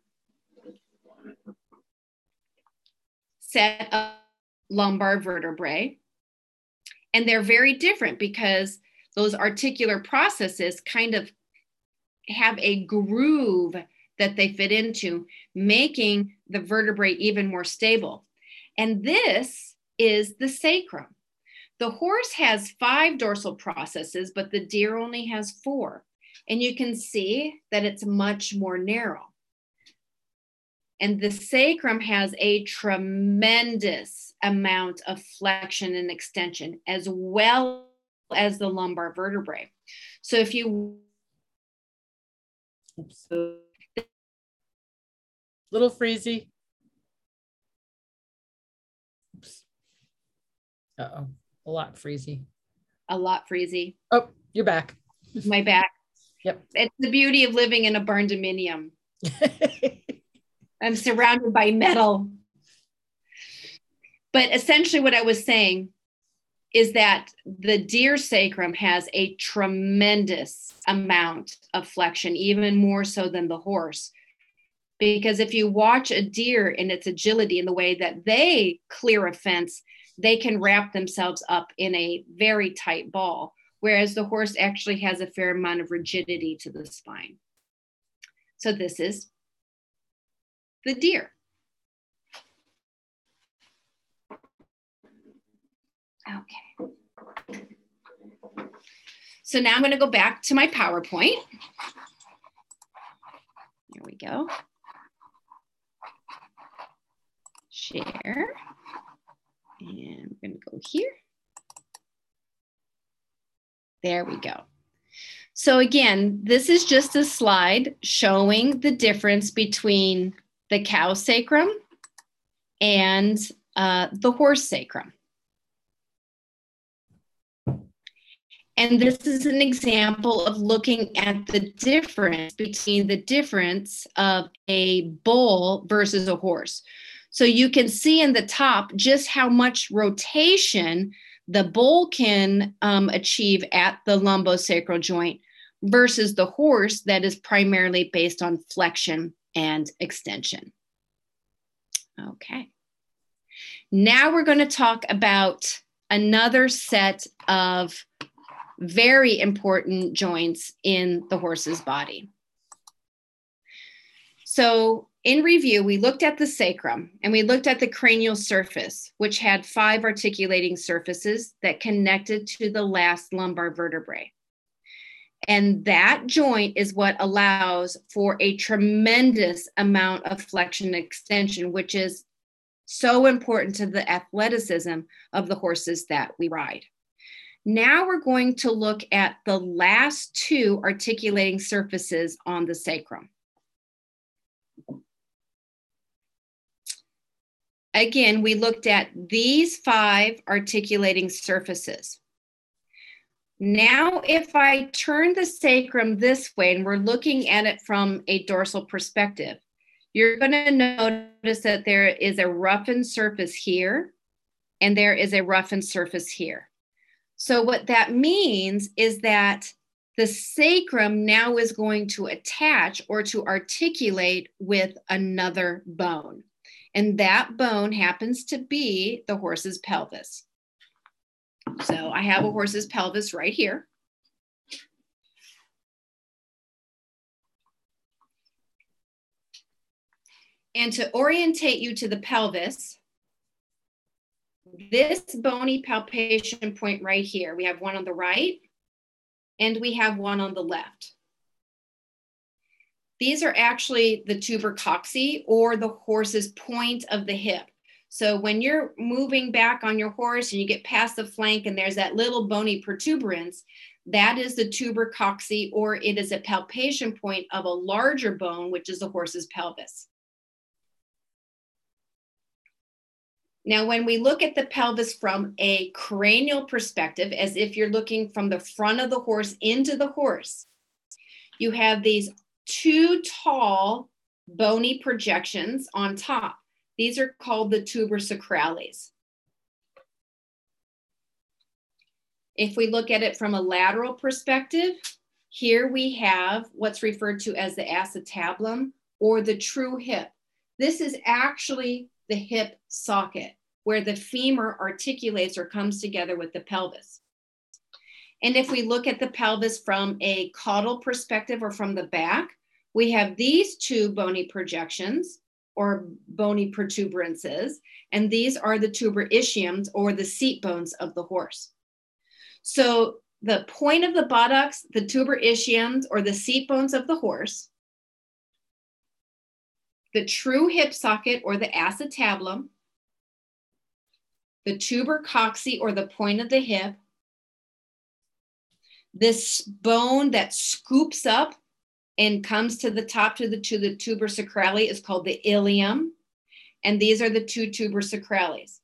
set of lumbar vertebrae. And they're very different because those articular processes kind of have a groove that they fit into, making the vertebrae even more stable. And this is the sacrum. The horse has five dorsal processes, but the deer only has four. And you can see that it's much more narrow. And the sacrum has a tremendous amount of flexion and extension, as well as the lumbar vertebrae. So if you Oops. Little freezy. Oops. Uh-oh, a lot freezy. a lot freezy, Oh, you're back. my back. Yep. It's the beauty of living in a barn dominium. I'm surrounded by metal. But essentially, what I was saying is that the deer sacrum has a tremendous amount of flexion, even more so than the horse. Because if you watch a deer in its agility in the way that they clear a fence, they can wrap themselves up in a very tight ball, whereas the horse actually has a fair amount of rigidity to the spine. So, this is the deer. Okay. So now I'm going to go back to my PowerPoint. Here we go. Share. And I'm going to go here. There we go. So again, this is just a slide showing the difference between the cow sacrum and uh, the horse sacrum. And this is an example of looking at the difference between the difference of a bull versus a horse. So you can see in the top just how much rotation the bull can um, achieve at the lumbosacral joint versus the horse that is primarily based on flexion and extension. Okay. Now we're going to talk about another set of very important joints in the horse's body. So, in review, we looked at the sacrum and we looked at the cranial surface, which had five articulating surfaces that connected to the last lumbar vertebrae. And that joint is what allows for a tremendous amount of flexion and extension, which is so important to the athleticism of the horses that we ride. Now we're going to look at the last two articulating surfaces on the sacrum. Again, we looked at these five articulating surfaces. Now, if I turn the sacrum this way and we're looking at it from a dorsal perspective, you're going to notice that there is a roughened surface here and there is a roughened surface here. So, what that means is that the sacrum now is going to attach or to articulate with another bone. And that bone happens to be the horse's pelvis. So, I have a horse's pelvis right here. And to orientate you to the pelvis, this bony palpation point right here, we have one on the right and we have one on the left. These are actually the tuber coxae or the horse's point of the hip. So when you're moving back on your horse and you get past the flank and there's that little bony protuberance, that is the tuber coxae or it is a palpation point of a larger bone, which is the horse's pelvis. Now, when we look at the pelvis from a cranial perspective, as if you're looking from the front of the horse into the horse, you have these two tall bony projections on top. These are called the tuber sacralis. If we look at it from a lateral perspective, here we have what's referred to as the acetabulum or the true hip. This is actually the hip socket where the femur articulates or comes together with the pelvis. And if we look at the pelvis from a caudal perspective or from the back, we have these two bony projections or bony protuberances, and these are the tuber ischiums or the seat bones of the horse. So the point of the buttocks, the tuber ischiums or the seat bones of the horse, the true hip socket or the acetabulum, the tuber coxae or the point of the hip, this bone that scoops up and comes to the top to the to the tuber sacrale is called the ilium and these are the two tuber sacrales.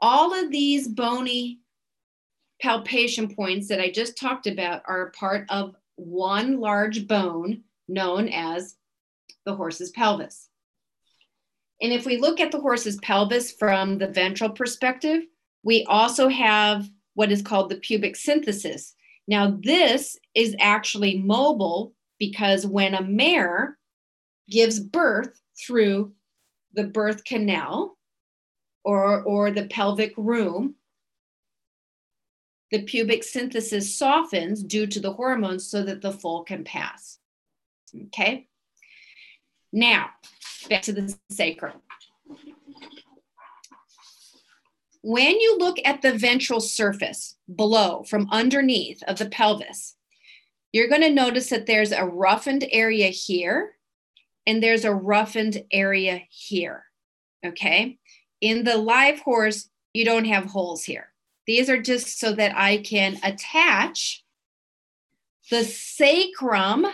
All of these bony palpation points that i just talked about are part of one large bone known as the horse's pelvis and if we look at the horse's pelvis from the ventral perspective we also have what is called the pubic symphysis now, this is actually mobile because when a mare gives birth through the birth canal or, or the pelvic room, the pubic symphysis softens due to the hormones so that the foal can pass. Okay. Now, back to the sacrum. When you look at the ventral surface below from underneath of the pelvis, you're going to notice that there's a roughened area here and there's a roughened area here. Okay. In the live horse, you don't have holes here. These are just so that I can attach the sacrum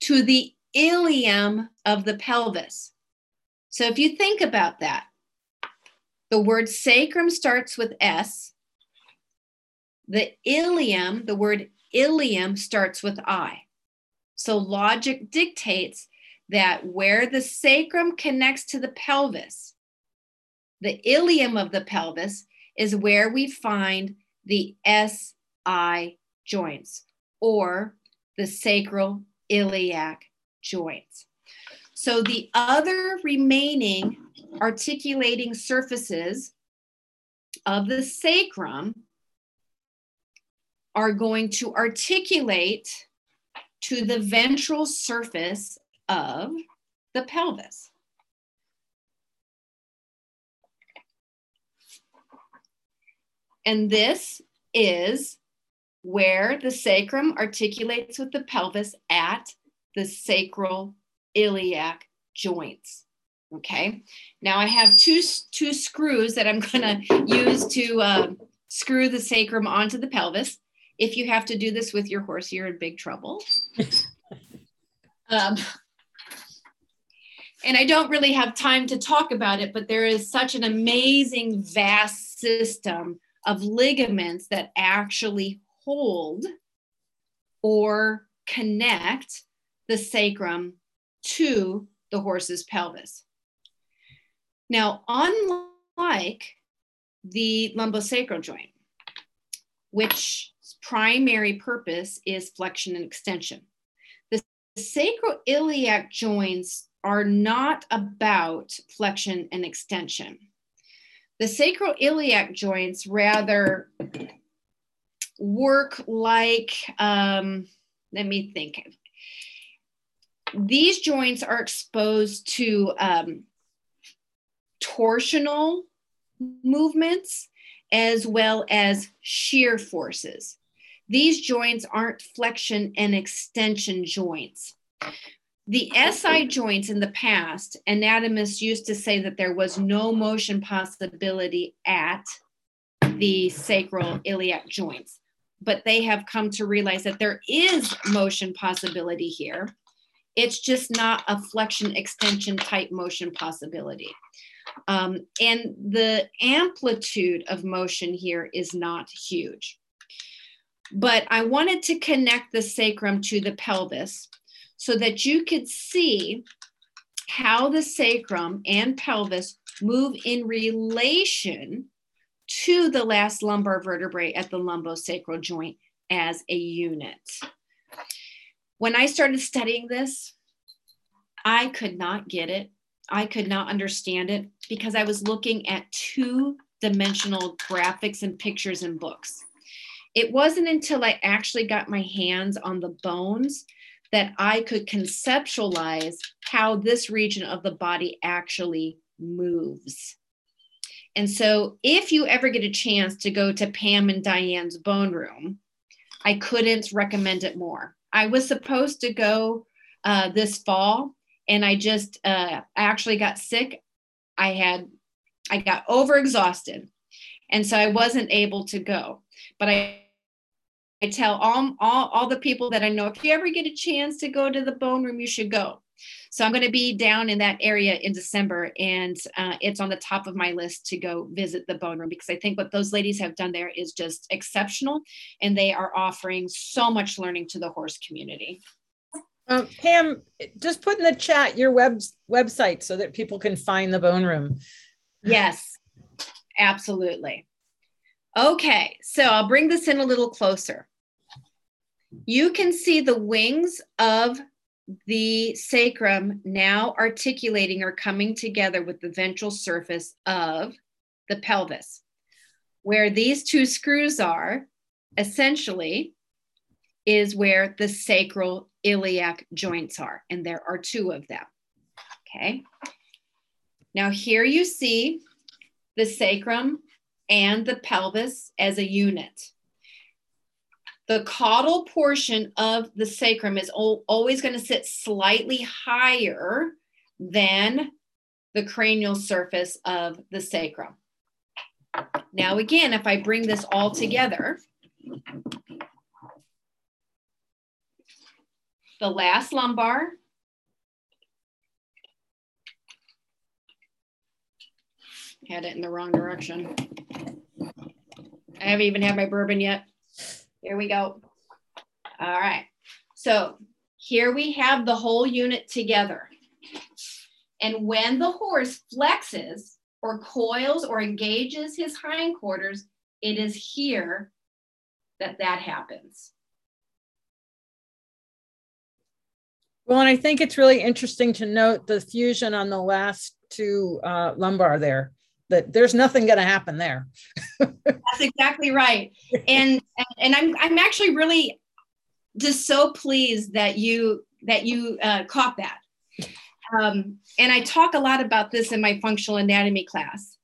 to the ilium of the pelvis. So if you think about that, the word sacrum starts with S. The ilium, the word ilium starts with I. So logic dictates that where the sacrum connects to the pelvis, the ilium of the pelvis is where we find the SI joints or the sacral iliac joints. So the other remaining articulating surfaces of the sacrum are going to articulate to the ventral surface of the pelvis. And this is where the sacrum articulates with the pelvis at the sacral iliac joints. Okay, now I have two, two screws that I'm gonna use to uh, screw the sacrum onto the pelvis. If you have to do this with your horse, you're in big trouble. um, and I don't really have time to talk about it, but there is such an amazing, vast system of ligaments that actually hold or connect the sacrum to the horse's pelvis. Now, unlike the lumbosacral joint, which primary purpose is flexion and extension, the sacroiliac joints are not about flexion and extension. The sacroiliac joints rather work like, um, let me think, these joints are exposed to um, torsional movements as well as shear forces. These joints aren't flexion and extension joints. The SI joints in the past, anatomists used to say that there was no motion possibility at the sacral iliac joints, but they have come to realize that there is motion possibility here it's just not a flexion extension type motion possibility. Um, and the amplitude of motion here is not huge. But I wanted to connect the sacrum to the pelvis so that you could see how the sacrum and pelvis move in relation to the last lumbar vertebrae at the lumbosacral joint as a unit. When I started studying this, I could not get it. I could not understand it because I was looking at two dimensional graphics and pictures and books. It wasn't until I actually got my hands on the bones that I could conceptualize how this region of the body actually moves. And so, if you ever get a chance to go to Pam and Diane's bone room, I couldn't recommend it more. I was supposed to go uh, this fall, and I just uh, I actually got sick. I had I got overexhausted, and so I wasn't able to go. But I I tell all, all, all the people that I know, if you ever get a chance to go to the bone room, you should go. So I'm going to be down in that area in December, and uh, it's on the top of my list to go visit the bone room because I think what those ladies have done there is just exceptional, and they are offering so much learning to the horse community. Um, Pam, just put in the chat your web website so that people can find the bone room. Yes, absolutely. Okay, so I'll bring this in a little closer. You can see the wings of the sacrum now articulating or coming together with the ventral surface of the pelvis. Where these two screws are, essentially, is where the sacral iliac joints are, and there are two of them. Okay. Now, here you see the sacrum and the pelvis as a unit. The caudal portion of the sacrum is always going to sit slightly higher than the cranial surface of the sacrum. Now, again, if I bring this all together, the last lumbar, had it in the wrong direction. I haven't even had my bourbon yet. Here we go. All right. So here we have the whole unit together. And when the horse flexes or coils or engages his hindquarters, it is here that that happens. Well, and I think it's really interesting to note the fusion on the last two uh, lumbar there that there's nothing going to happen there. That's exactly right. And and I'm I'm actually really just so pleased that you that you uh, caught that. Um, and I talk a lot about this in my functional anatomy class.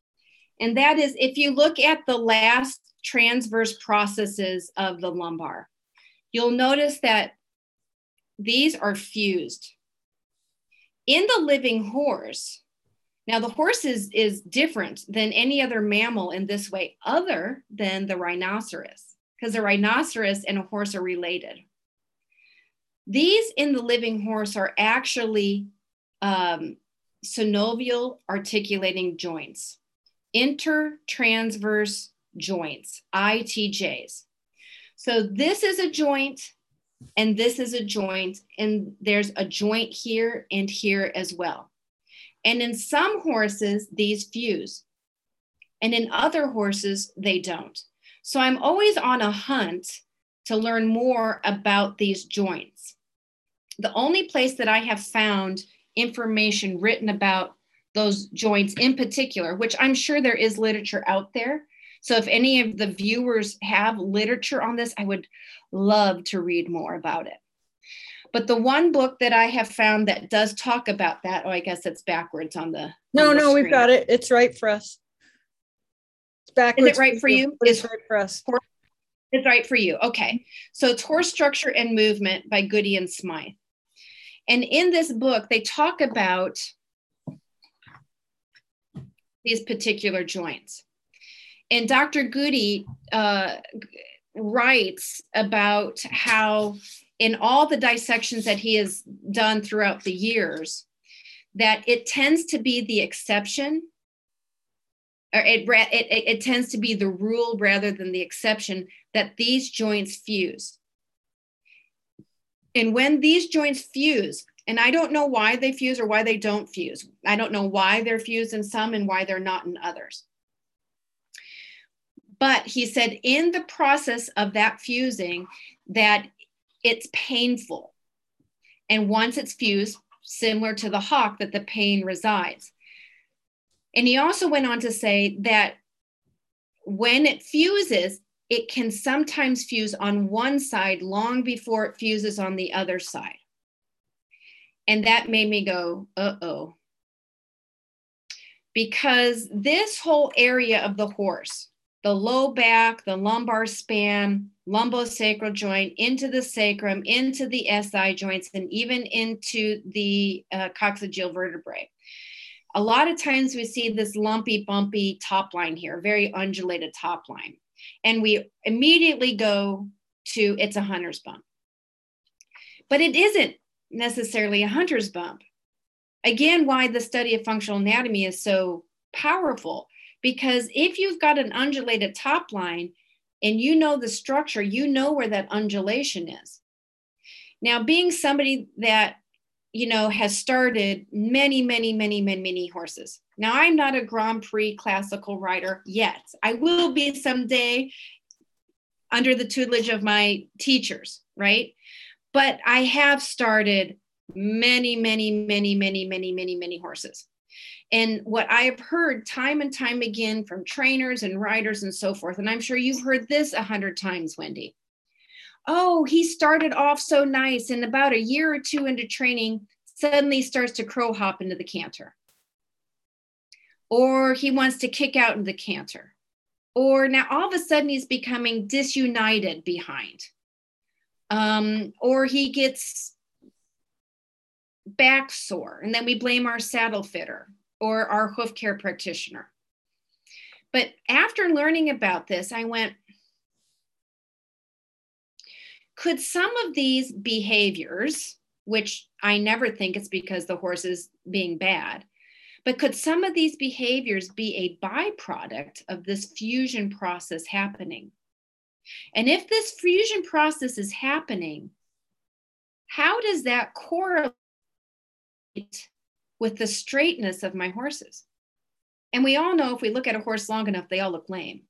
And that is if you look at the last transverse processes of the lumbar, you'll notice that these are fused. In the living horse, now, the horse is, is different than any other mammal in this way, other than the rhinoceros, because the rhinoceros and a horse are related. These in the living horse are actually um, synovial articulating joints, intertransverse joints, ITJs. So this is a joint and this is a joint, and there's a joint here and here as well. And in some horses, these fuse. And in other horses, they don't. So I'm always on a hunt to learn more about these joints. The only place that I have found information written about those joints in particular, which I'm sure there is literature out there. So if any of the viewers have literature on this, I would love to read more about it. But the one book that I have found that does talk about that, oh, I guess it's backwards on the. No, on the no, screen. we've got it. It's right for us. It's backwards. Is it right for you? It's right for us. It's right for you. Okay. So it's Horse Structure and Movement by Goody and Smythe. And in this book, they talk about these particular joints. And Dr. Goody uh, writes about how in all the dissections that he has done throughout the years that it tends to be the exception or it, it, it, tends to be the rule rather than the exception that these joints fuse. And when these joints fuse, and I don't know why they fuse or why they don't fuse. I don't know why they're fused in some and why they're not in others. But he said in the process of that fusing, that it's painful. And once it's fused, similar to the hock, that the pain resides. And he also went on to say that when it fuses, it can sometimes fuse on one side long before it fuses on the other side. And that made me go, uh oh. Because this whole area of the horse, the low back, the lumbar span, lumbosacral joint into the sacrum, into the SI joints, and even into the uh, coccygeal vertebrae. A lot of times we see this lumpy, bumpy top line here, very undulated top line. And we immediately go to it's a hunter's bump. But it isn't necessarily a hunter's bump. Again, why the study of functional anatomy is so powerful because if you've got an undulated top line, and you know the structure, you know where that undulation is. Now, being somebody that you know has started many, many, many, many, many horses. Now, I'm not a Grand Prix classical rider yet. I will be someday under the tutelage of my teachers, right? But I have started many, many, many, many, many, many, many horses. And what I've heard time and time again from trainers and riders and so forth, and I'm sure you've heard this a hundred times, Wendy. Oh, he started off so nice, and about a year or two into training, suddenly starts to crow hop into the canter. Or he wants to kick out in the canter. Or now all of a sudden he's becoming disunited behind. Um, or he gets back sore, and then we blame our saddle fitter or our hoof care practitioner. But after learning about this, I went, could some of these behaviors, which I never think it's because the horse is being bad, but could some of these behaviors be a byproduct of this fusion process happening? And if this fusion process is happening, how does that correlate with the straightness of my horses. And we all know if we look at a horse long enough, they all look lame.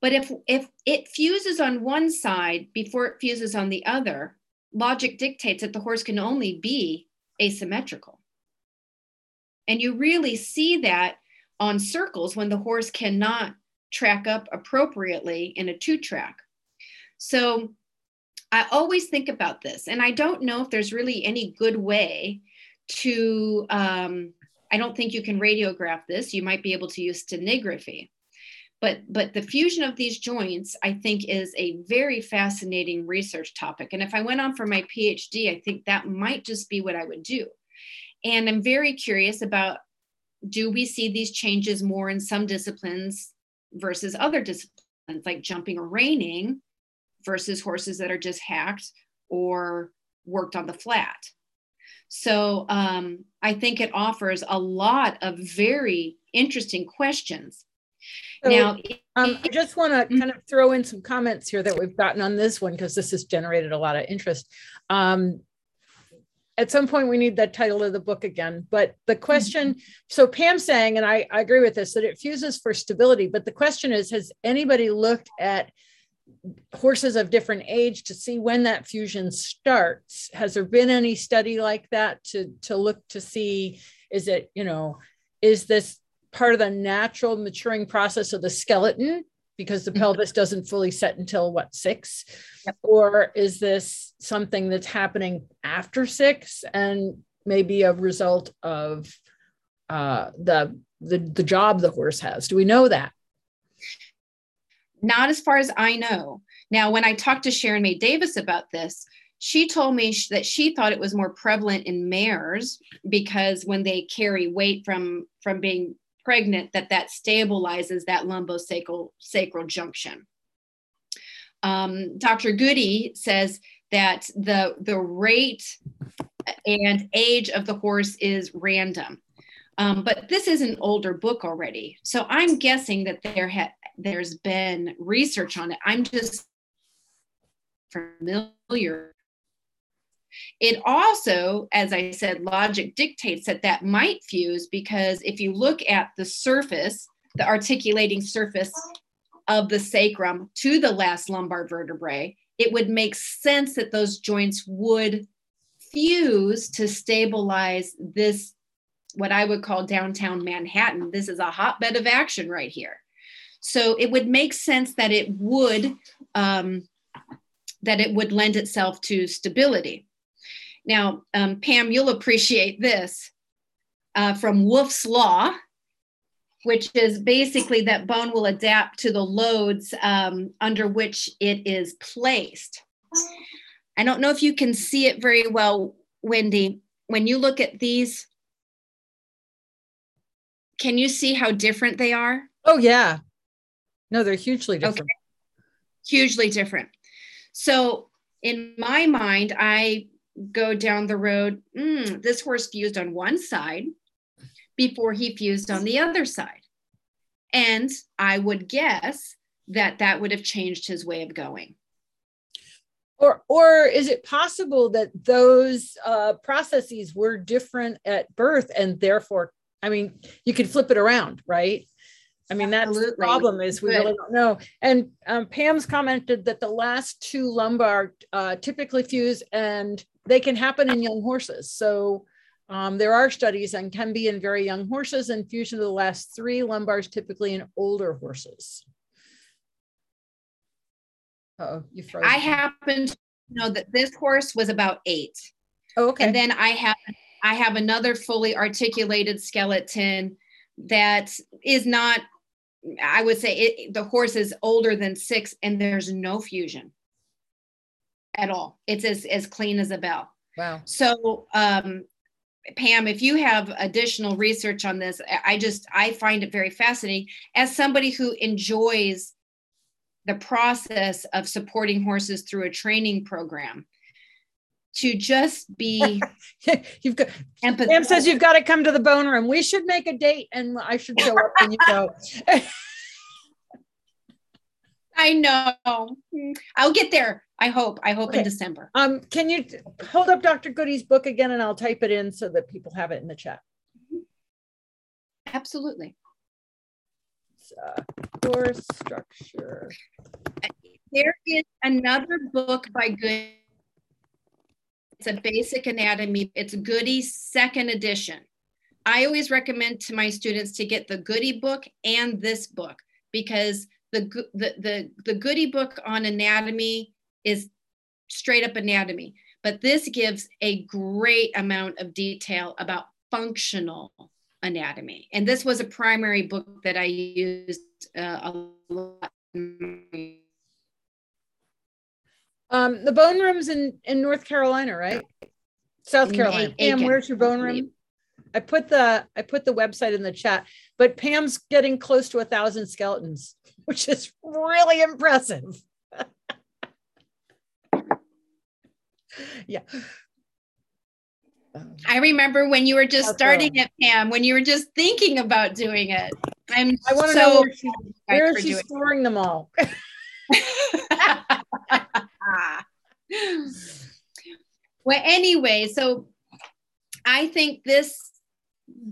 But if if it fuses on one side before it fuses on the other, logic dictates that the horse can only be asymmetrical. And you really see that on circles when the horse cannot track up appropriately in a two track. So I always think about this, and I don't know if there's really any good way to, um, I don't think you can radiograph this. You might be able to use scintigraphy. But, but the fusion of these joints, I think, is a very fascinating research topic. And if I went on for my PhD, I think that might just be what I would do. And I'm very curious about do we see these changes more in some disciplines versus other disciplines, like jumping or reining versus horses that are just hacked or worked on the flat? So um, I think it offers a lot of very interesting questions. So, now, um, I just want to mm-hmm. kind of throw in some comments here that we've gotten on this one because this has generated a lot of interest. Um, at some point, we need that title of the book again. But the question mm-hmm. so Pam saying, and I, I agree with this, that it fuses for stability. But the question is Has anybody looked at horses of different age to see when that fusion starts has there been any study like that to to look to see is it you know is this part of the natural maturing process of the skeleton because the mm-hmm. pelvis doesn't fully set until what six yep. or is this something that's happening after six and maybe a result of uh, the, the the job the horse has do we know that not as far as I know. Now, when I talked to Sharon May Davis about this, she told me that she thought it was more prevalent in mares because when they carry weight from from being pregnant, that that stabilizes that lumbosacral sacral junction. Um, Dr. Goody says that the the rate and age of the horse is random. Um, but this is an older book already. So I'm guessing that there ha- there's been research on it. I'm just familiar. It also, as I said, logic dictates that that might fuse because if you look at the surface, the articulating surface of the sacrum to the last lumbar vertebrae, it would make sense that those joints would fuse to stabilize this, what I would call downtown Manhattan. This is a hotbed of action right here. So it would make sense that it would um, that it would lend itself to stability. Now, um, Pam, you'll appreciate this uh, from Wolff's Law. which is basically that bone will adapt to the loads um, under which it is placed. I don't know if you can see it very well, Wendy. When you look at these, can you see how different they are? Oh, yeah. No, they're hugely different. Okay. Hugely different. So, in my mind, I go down the road, mm, this horse fused on one side before he fused on the other side. And I would guess that that would have changed his way of going. Or, or is it possible that those uh, processes were different at birth and therefore, I mean, you could flip it around, right? I mean, that's Absolutely. the problem is we Good. really don't know. And um, Pam's commented that the last two lumbar uh, typically fuse and they can happen in young horses. So um, there are studies and can be in very young horses and fusion of the last three lumbars typically in older horses. Oh, you froze. I happen to know that this horse was about eight. Oh, okay. And then I have I have another fully articulated skeleton that is not. I would say it, the horse is older than six, and there's no fusion at all. It's as as clean as a bell. Wow. So um, Pam, if you have additional research on this, I just I find it very fascinating as somebody who enjoys the process of supporting horses through a training program to just be you've got empathetic. Pam says you've got to come to the bone room. We should make a date and I should show up when you go. I know. I'll get there. I hope. I hope okay. in December. Um, can you hold up Dr. Goody's book again and I'll type it in so that people have it in the chat. Absolutely. Uh, course structure. There is another book by Goody. It's a basic anatomy. It's Goody second edition. I always recommend to my students to get the Goody book and this book because the, the, the, the Goody book on anatomy is straight up anatomy. But this gives a great amount of detail about functional anatomy. And this was a primary book that I used uh, a lot. Um, the bone room's in, in North Carolina, right? South Carolina. Pam, where's your bone room? I put the I put the website in the chat, but Pam's getting close to a thousand skeletons, which is really impressive. yeah. I remember when you were just starting it, Pam, when you were just thinking about doing it. I'm I want to so know where, she, where is she storing them all? well, anyway, so I think this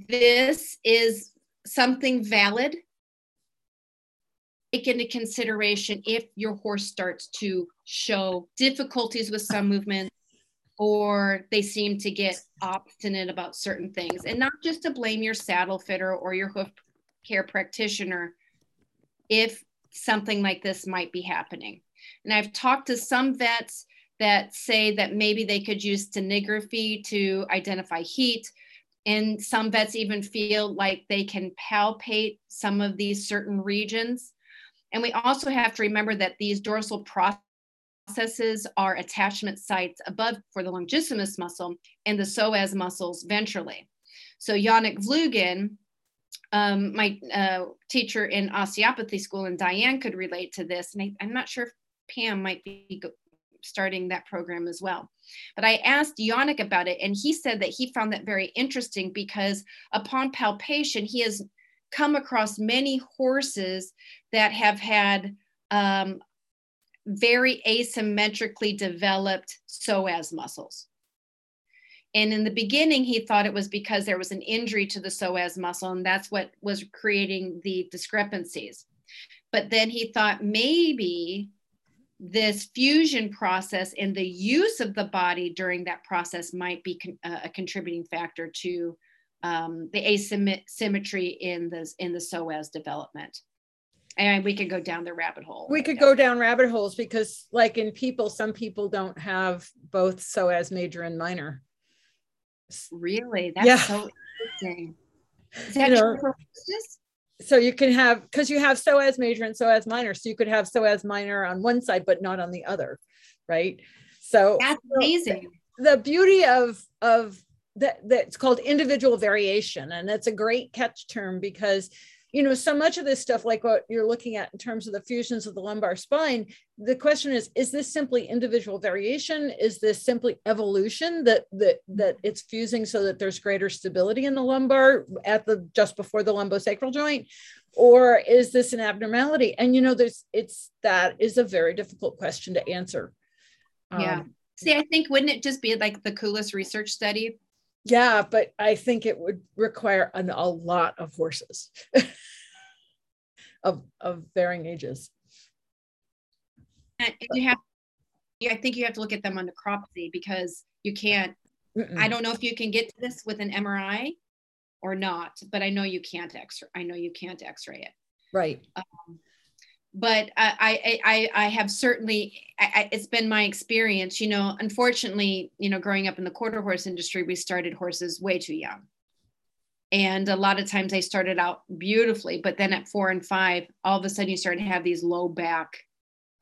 this is something valid. Take into consideration if your horse starts to show difficulties with some movements or they seem to get obstinate about certain things and not just to blame your saddle fitter or your hoof care practitioner if something like this might be happening and i've talked to some vets that say that maybe they could use scintigraphy to identify heat and some vets even feel like they can palpate some of these certain regions and we also have to remember that these dorsal processes are attachment sites above for the longissimus muscle and the psoas muscles ventrally. So Yannick Vlugin, um, my uh, teacher in osteopathy school, and Diane could relate to this. And I, am not sure if Pam might be starting that program as well. But I asked Yannick about it, and he said that he found that very interesting because upon palpation, he has come across many horses that have had um, very asymmetrically developed psoas muscles. And in the beginning, he thought it was because there was an injury to the psoas muscle, and that's what was creating the discrepancies. But then he thought maybe this fusion process and the use of the body during that process might be con- uh, a contributing factor to um, the asymmetry in the in the psoas development. And we could go down the rabbit hole. We could go down rabbit holes because like in people some people don't have both psoas major and minor. Really? That's yeah. so interesting. Is that you know, true for so you can have because you have psoas major and psoas minor so you could have psoas minor on one side but not on the other right? So that's amazing. the beauty of of that that's called individual variation and it's a great catch term because you know so much of this stuff like what you're looking at in terms of the fusions of the lumbar spine the question is is this simply individual variation? Is this simply evolution that that that it's fusing so that there's greater stability in the lumbar at the just before the lumbosacral joint? Or is this an abnormality? And you know there's it's that is a very difficult question to answer. Yeah. Um, see i think wouldn't it just be like the coolest research study yeah, but I think it would require an, a lot of horses of, of varying ages. And you have, yeah, I think you have to look at them on necropsy because you can't, Mm-mm. I don't know if you can get to this with an MRI or not, but I know you can't x I know you can't x-ray it. Right. Um, but I, I, I, have certainly, I, it's been my experience, you know, unfortunately, you know, growing up in the quarter horse industry, we started horses way too young. And a lot of times they started out beautifully, but then at four and five, all of a sudden you start to have these low back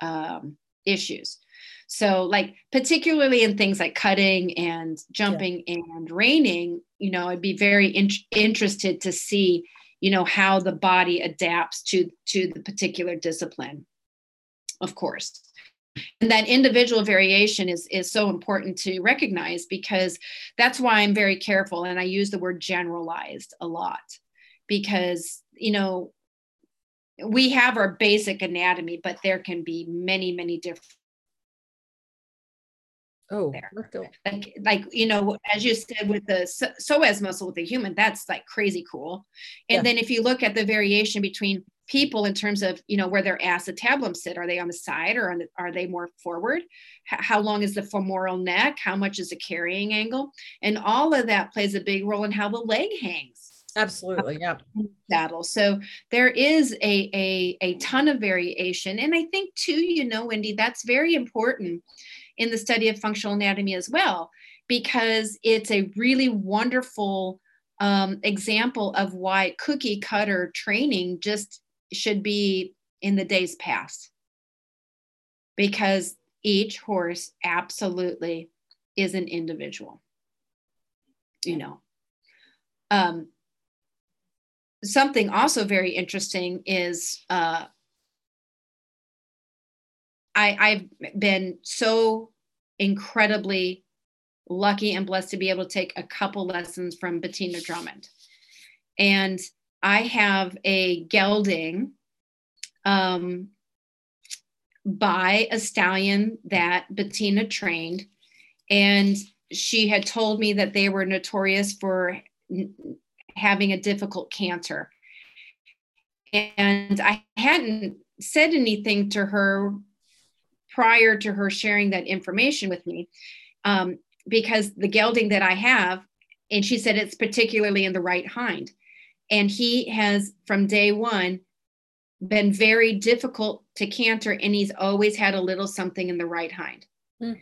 um, issues. So, like, particularly in things like cutting and jumping yeah. and reining, you know, I'd be very in- interested to see you know how the body adapts to to the particular discipline of course. And that individual variation is is so important to recognize because that's why i'm very careful and i use the word generalized a lot because you know we have our basic anatomy but there can be many many different Oh, there. Like, like you know, as you said with the psoas muscle with the human, that's like crazy cool. And yeah. then if you look at the variation between people in terms of you know where their acetabulum sit, are they on the side or the, are they more forward? H- how long is the femoral neck? How much is the carrying angle? And all of that plays a big role in how the leg hangs. Absolutely, yeah. Saddle. So there is a, a a ton of variation, and I think too, you know, Wendy, that's very important in the study of functional anatomy as well, because it's a really wonderful um, example of why cookie cutter training just should be in the days past. Because each horse absolutely is an individual, you know. Um, something also very interesting is uh, I, I've been so incredibly lucky and blessed to be able to take a couple lessons from Bettina Drummond. And I have a gelding um, by a stallion that Bettina trained. And she had told me that they were notorious for n- having a difficult canter. And I hadn't said anything to her prior to her sharing that information with me um, because the gelding that I have, and she said it's particularly in the right hind. And he has, from day one, been very difficult to canter, and he's always had a little something in the right hind. Mm.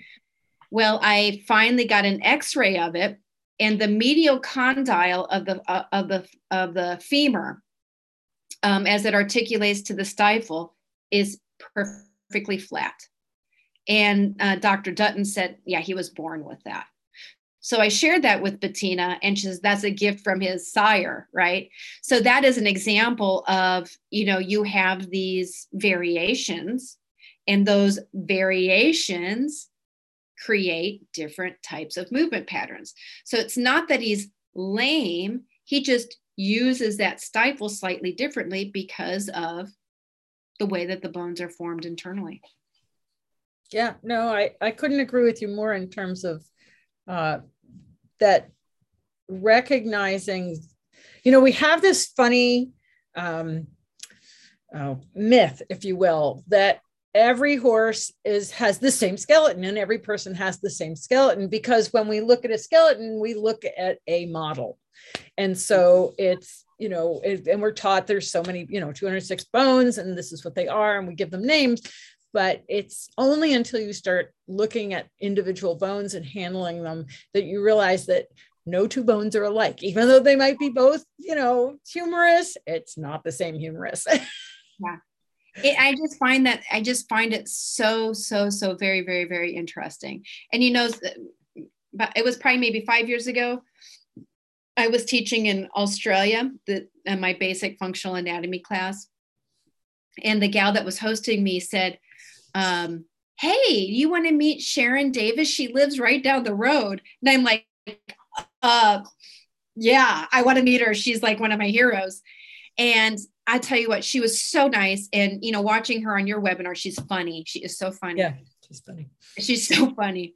Well, I finally got an X-ray of it, and the medial condyle of the uh, of the of the femur, um, as it articulates to the stifle, is perfectly flat. And uh, Dr. Dutton said, yeah, he was born with that. So I shared that with Bettina, and she says that's a gift from his sire, right? So that is an example of, you know, you have these variations, and those variations create different types of movement patterns. So it's not that he's lame, he just uses that stifle slightly differently because of the way that the bones are formed internally yeah no i i couldn't agree with you more in terms of uh that recognizing you know we have this funny um oh, myth if you will that every horse is has the same skeleton and every person has the same skeleton because when we look at a skeleton we look at a model. And so it's you know it, and we're taught there's so many you know 206 bones and this is what they are and we give them names but it's only until you start looking at individual bones and handling them that you realize that no two bones are alike. Even though they might be both you know humerus it's not the same humerus. Yeah. It, i just find that i just find it so so so very very very interesting. And you know but it was probably maybe five years ago i was teaching in australia the, in my basic functional anatomy class. And the gal that was hosting me said um, hey you want to meet sharon davis she lives right down the road and i'm like uh, yeah, I want to meet her. She's like one of my heroes. And I tell you what, she was so nice. And, you know, watching her on your webinar, she's funny. She is so funny. Yeah, she's funny. She's so funny.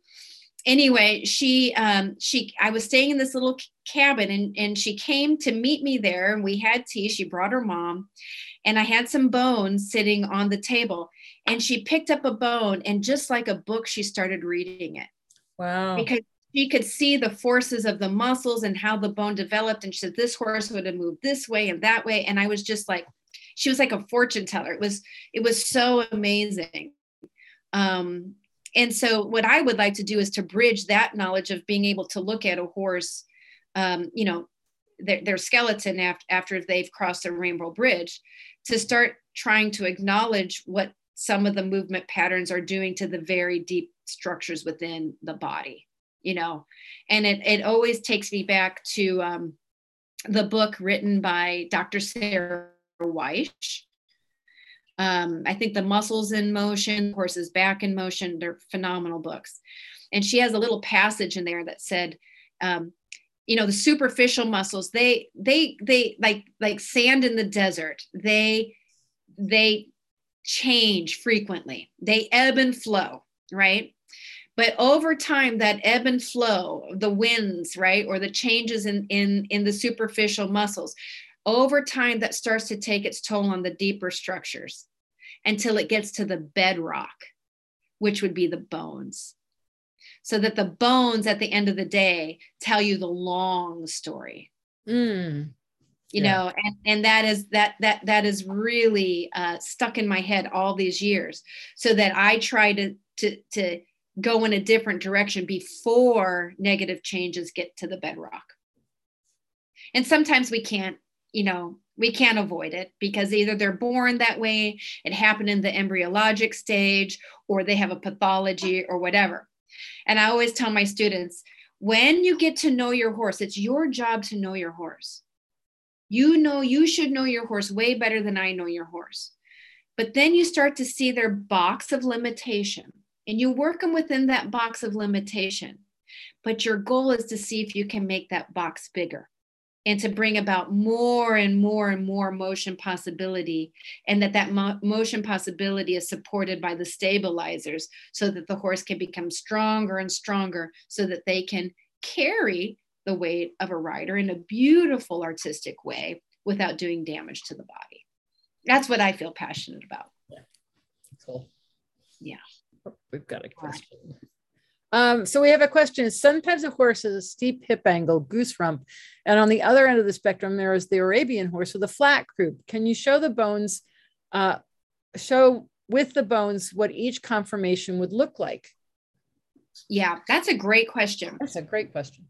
Anyway, she, um, she, I was staying in this little cabin and, and she came to meet me there and we had tea. She brought her mom and I had some bones sitting on the table and she picked up a bone and just like a book, she started reading it. Wow. Because she could see the forces of the muscles and how the bone developed. And she said, this horse would have moved this way and that way. And I was just like, she was like a fortune teller. It was, it was so amazing. Um, and so what I would like to do is to bridge that knowledge of being able to look at a horse, um, you know, their, their skeleton after, after they've crossed the rainbow bridge to start trying to acknowledge what some of the movement patterns are doing to the very deep structures within the body you know and it, it always takes me back to um, the book written by dr sarah Wyche. Um, I think the muscles in motion, horses back in motion, they're phenomenal books. And she has a little passage in there that said, um, you know, the superficial muscles, they, they, they like, like sand in the desert, they, they change frequently. They ebb and flow, right? but over time that ebb and flow the winds right or the changes in in in the superficial muscles over time that starts to take its toll on the deeper structures until it gets to the bedrock which would be the bones so that the bones at the end of the day tell you the long story mm. You yeah. know and, and that is that that that is really uh, stuck in my head all these years so that i try to to to go in a different direction before negative changes get to the bedrock. And sometimes we can't, you know, we can't avoid it because either they're born that way, it happened in the embryologic stage, or they have a pathology or whatever. And I always tell my students when you get to know your horse, it's your job to know your horse. You know, you should know your horse way better than I know your horse. But then you start to see their box of limitation and you work them within that box of limitation. But your goal is to see if you can make that box bigger and to bring about more and more and more motion possibility and that that mo- motion possibility is supported by the stabilizers so that the horse can become stronger and stronger so that they can carry the weight of a rider in a beautiful artistic way without doing damage to the body that's what i feel passionate about yeah cool yeah We've got a question. Um, so we have a question. Some types of horse has a steep hip angle, goose rump, and on the other end of the spectrum, there is the Arabian horse with a flat croup. Can you show the bones, uh, show with the bones what each conformation would look like? Yeah, that's a great question. That's a great question.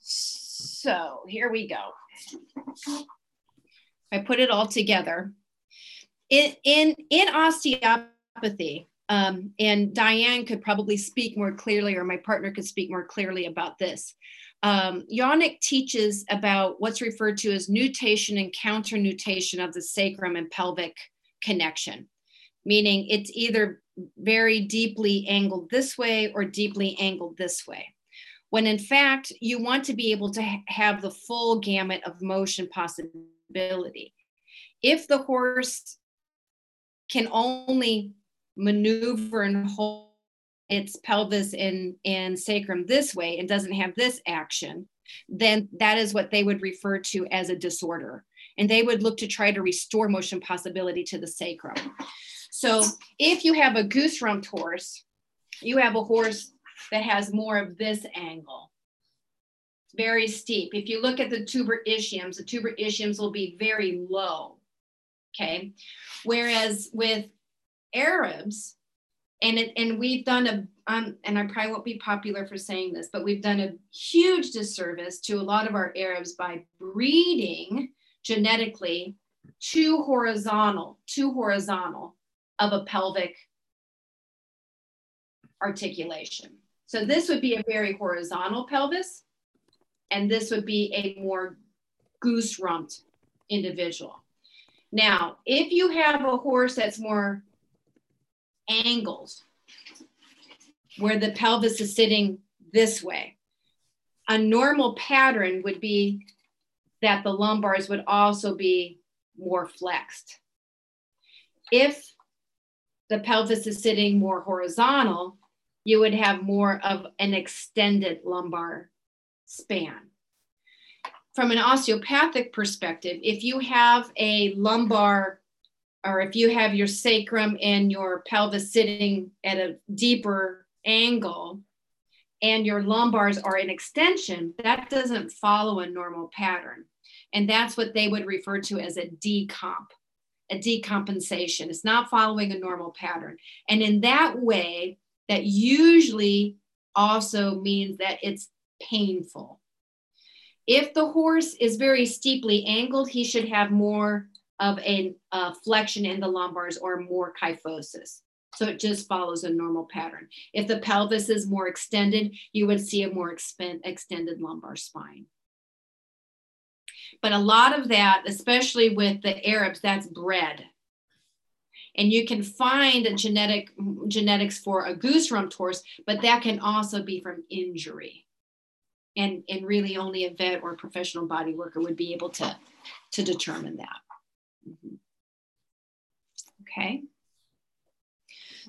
So here we go. I put it all together. In in in osteopathy. Um, and Diane could probably speak more clearly, or my partner could speak more clearly about this. Um, Yannick teaches about what's referred to as nutation and counter nutation of the sacrum and pelvic connection, meaning it's either very deeply angled this way or deeply angled this way. When in fact, you want to be able to ha- have the full gamut of motion possibility. If the horse can only maneuver and hold its pelvis and, and sacrum this way and doesn't have this action, then that is what they would refer to as a disorder. And they would look to try to restore motion possibility to the sacrum. So if you have a goose rumped horse, you have a horse that has more of this angle. Very steep. If you look at the tuber ischiums, the tuber ischiums will be very low. Okay. Whereas with Arabs, and it, and we've done a um, and I probably won't be popular for saying this, but we've done a huge disservice to a lot of our Arabs by breeding genetically too horizontal, too horizontal of a pelvic articulation. So this would be a very horizontal pelvis, and this would be a more goose rumped individual. Now, if you have a horse that's more angled, where the pelvis is sitting this way, a normal pattern would be that the lumbars would also be more flexed. If the pelvis is sitting more horizontal, you would have more of an extended lumbar span. From an osteopathic perspective, if you have a lumbar or if you have your sacrum and your pelvis sitting at a deeper angle and your lumbars are in extension, that doesn't follow a normal pattern. And that's what they would refer to as a decomp, a decompensation. It's not following a normal pattern. And in that way, that usually also means that it's painful. If the horse is very steeply angled, he should have more of a, a flexion in the lumbars or more kyphosis. So it just follows a normal pattern. If the pelvis is more extended, you would see a more extended lumbar spine. But a lot of that, especially with the Arabs, that's bred. And you can find a genetic genetics for a goose rump horse, but that can also be from injury. And, and really only a vet or a professional body worker would be able to, to determine that. Mm-hmm. Okay.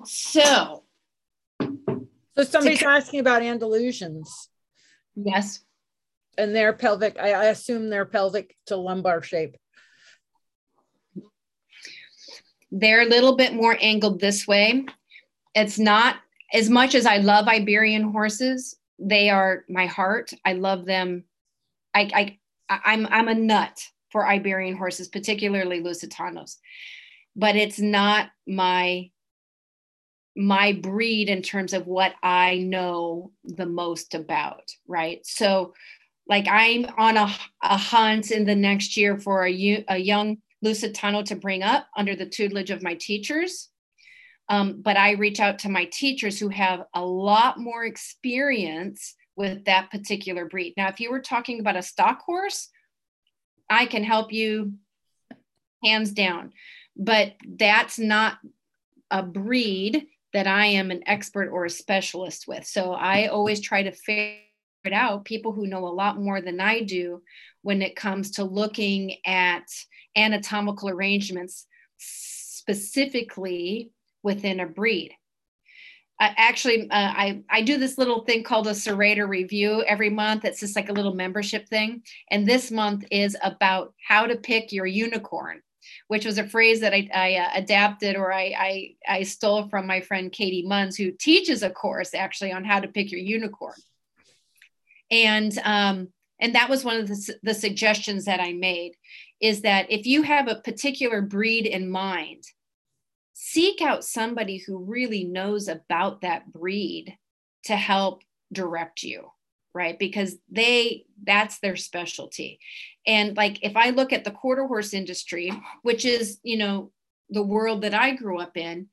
So, so somebody's to, asking about Andalusians. Yes and their pelvic, I, I assume their pelvic to lumbar shape. They're a little bit more angled this way. It's not as much as I love Iberian horses. They are my heart. I love them. I, I I'm I'm a nut for Iberian horses, particularly Lusitanos, but it's not my my breed in terms of what I know the most about, right? So like I'm on a, a hunt in the next year for a, a young Lusitano to bring up under the tutelage of my teachers. Um, but I reach out to my teachers who have a lot more experience with that particular breed. Now, if you were talking about a stock horse, I can help you hands down, but that's not a breed that I am an expert or a specialist with. So I always try to figure out people who know a lot more than I do when it comes to looking at anatomical arrangements specifically within a breed. Uh, actually, uh, I, I do this little thing called a serrator review every month. It's just like a little membership thing. And this month is about how to pick your unicorn, which was a phrase that I, I uh, adapted or I, I, I stole from my friend Katie Munns, who teaches a course actually on how to pick your unicorn and um, and that was one of the, the suggestions that i made is that if you have a particular breed in mind seek out somebody who really knows about that breed to help direct you right? Because they that's their specialty. And like if i look at the quarter horse industry which is you know the world that i grew up in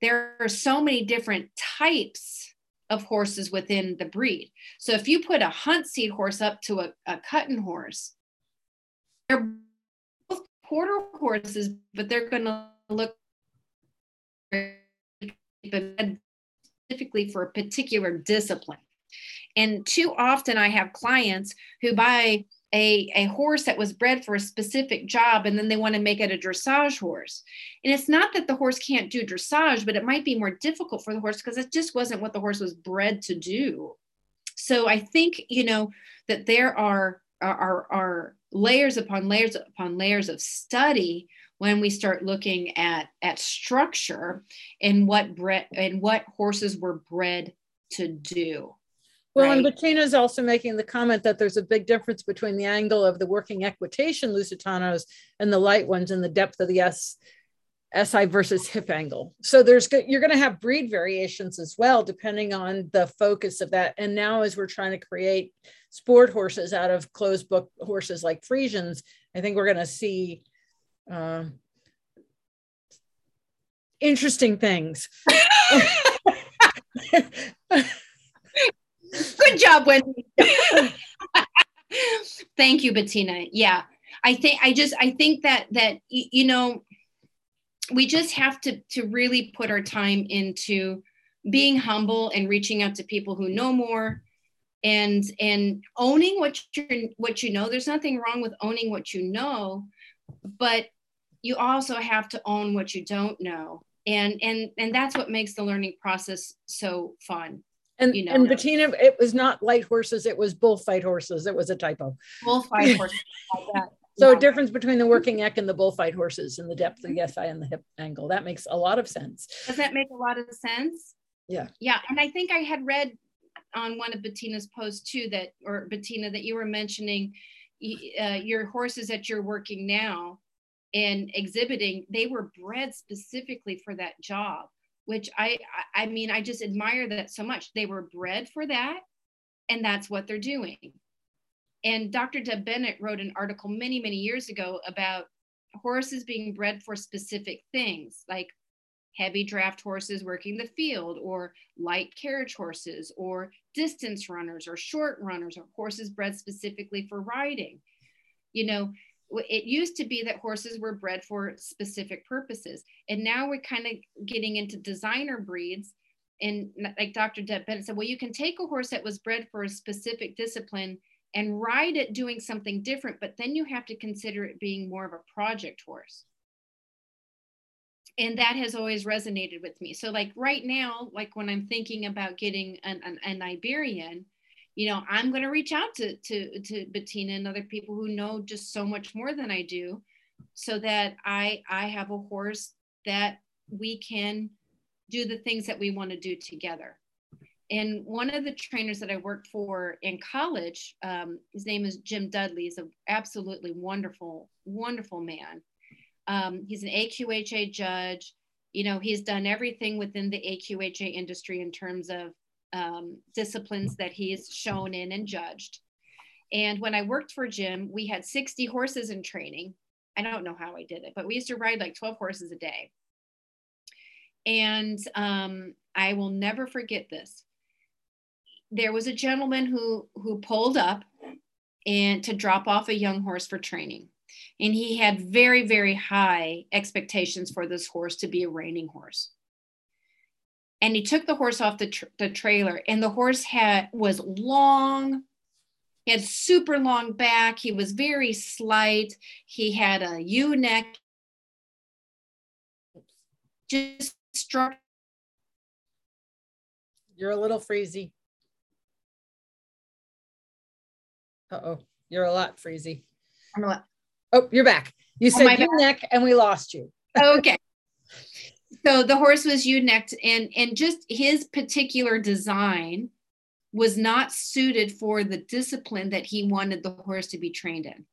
there are so many different types of horses within the breed. So if you put a hunt seat horse up to a, a cutting horse, they're both quarter horses, but they're going to look specifically for a particular discipline. And too often I have clients who buy a, a horse that was bred for a specific job and then they want to make it a dressage horse. And it's not that the horse can't do dressage, but it might be more difficult for the horse because it just wasn't what the horse was bred to do. So I think, you know, that there are, are, are layers upon layers upon layers of study when we start looking at, at structure and what bred and what horses were bred to do. Well, right? and Bettina is also making the comment that there's a big difference between the angle of the working equitation Lusitanos and the light ones and the depth of the S SI versus hip angle. So there's you're going to have breed variations as well, depending on the focus of that. And now, as we're trying to create sport horses out of closed book horses like Friesians, I think we're going to see uh, interesting things. Good job, Wendy. Thank you, Bettina. Yeah, I think I just I think that that you know we just have to to really put our time into being humble and reaching out to people who know more and and owning what you what you know there's nothing wrong with owning what you know but you also have to own what you don't know and and and that's what makes the learning process so fun and you know and Bettina, it was not light horses; it was bullfight horses. It was a typo. Bullfight horses. Like so yeah. a difference between the working neck and the bullfight horses and the depth of the SI and the hip angle. That makes a lot of sense. Does that make a lot of sense? Yeah. Yeah. And I think I had read on one of Bettina's posts too that, or Bettina, that you were mentioning uh, your horses that you're working now and exhibiting, they were bred specifically for that job, which I, I mean, I just admire that so much. They were bred for that and that's what they're doing. And Dr. Deb Bennett wrote an article many, many years ago about horses being bred for specific things, like heavy draft horses working the field, or light carriage horses, or distance runners, or short runners, or horses bred specifically for riding. You know, it used to be that horses were bred for specific purposes. And now we're kind of getting into designer breeds. And like Dr. Deb Bennett said, well, you can take a horse that was bred for a specific discipline and ride it doing something different, but then you have to consider it being more of a project horse. And that has always resonated with me. So, like right now, like when I'm thinking about getting an, an, an Iberian, you know, I'm going to reach out to, to, to Bettina and other people who know just so much more than I do so that I, I have a horse that we can do the things that we want to do together and one of the trainers that I worked for in college, um, his name is Jim Dudley. He's an absolutely wonderful, wonderful man. Um, he's an AQHA judge. You know, he's done everything within the AQHA industry in terms of um, disciplines that he's shown in and judged. And when I worked for Jim, we had 60 horses in training. I don't know how I did it, but we used to ride like 12 horses a day. And um, I will never forget this there was a gentleman who who pulled up and to drop off a young horse for training and he had very very high expectations for this horse to be a reining horse and he took the horse off the, tr- the trailer and the horse had was long he had super long back he was very slight he had a ewe neck just struck you're a little freezy Uh-oh, you're a lot freezy. I'm a lot. Oh, you're back. You oh, said oh, neck and we lost you. okay. So the horse was ewe-necked and and just his particular design was not suited for the discipline that he wanted the horse to be trained in.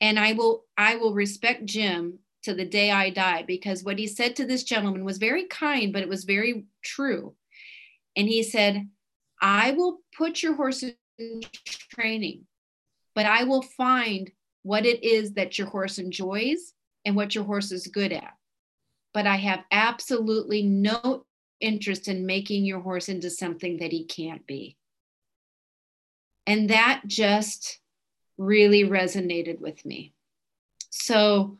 And I will I will respect Jim to the day I die because what he said to this gentleman was very kind, but it was very true. And he said, I will put your horse in training, but I will find what it is that your horse enjoys and what your horse is good at. But I have absolutely no interest in making your horse into something that he can't be. And that just really resonated with me. So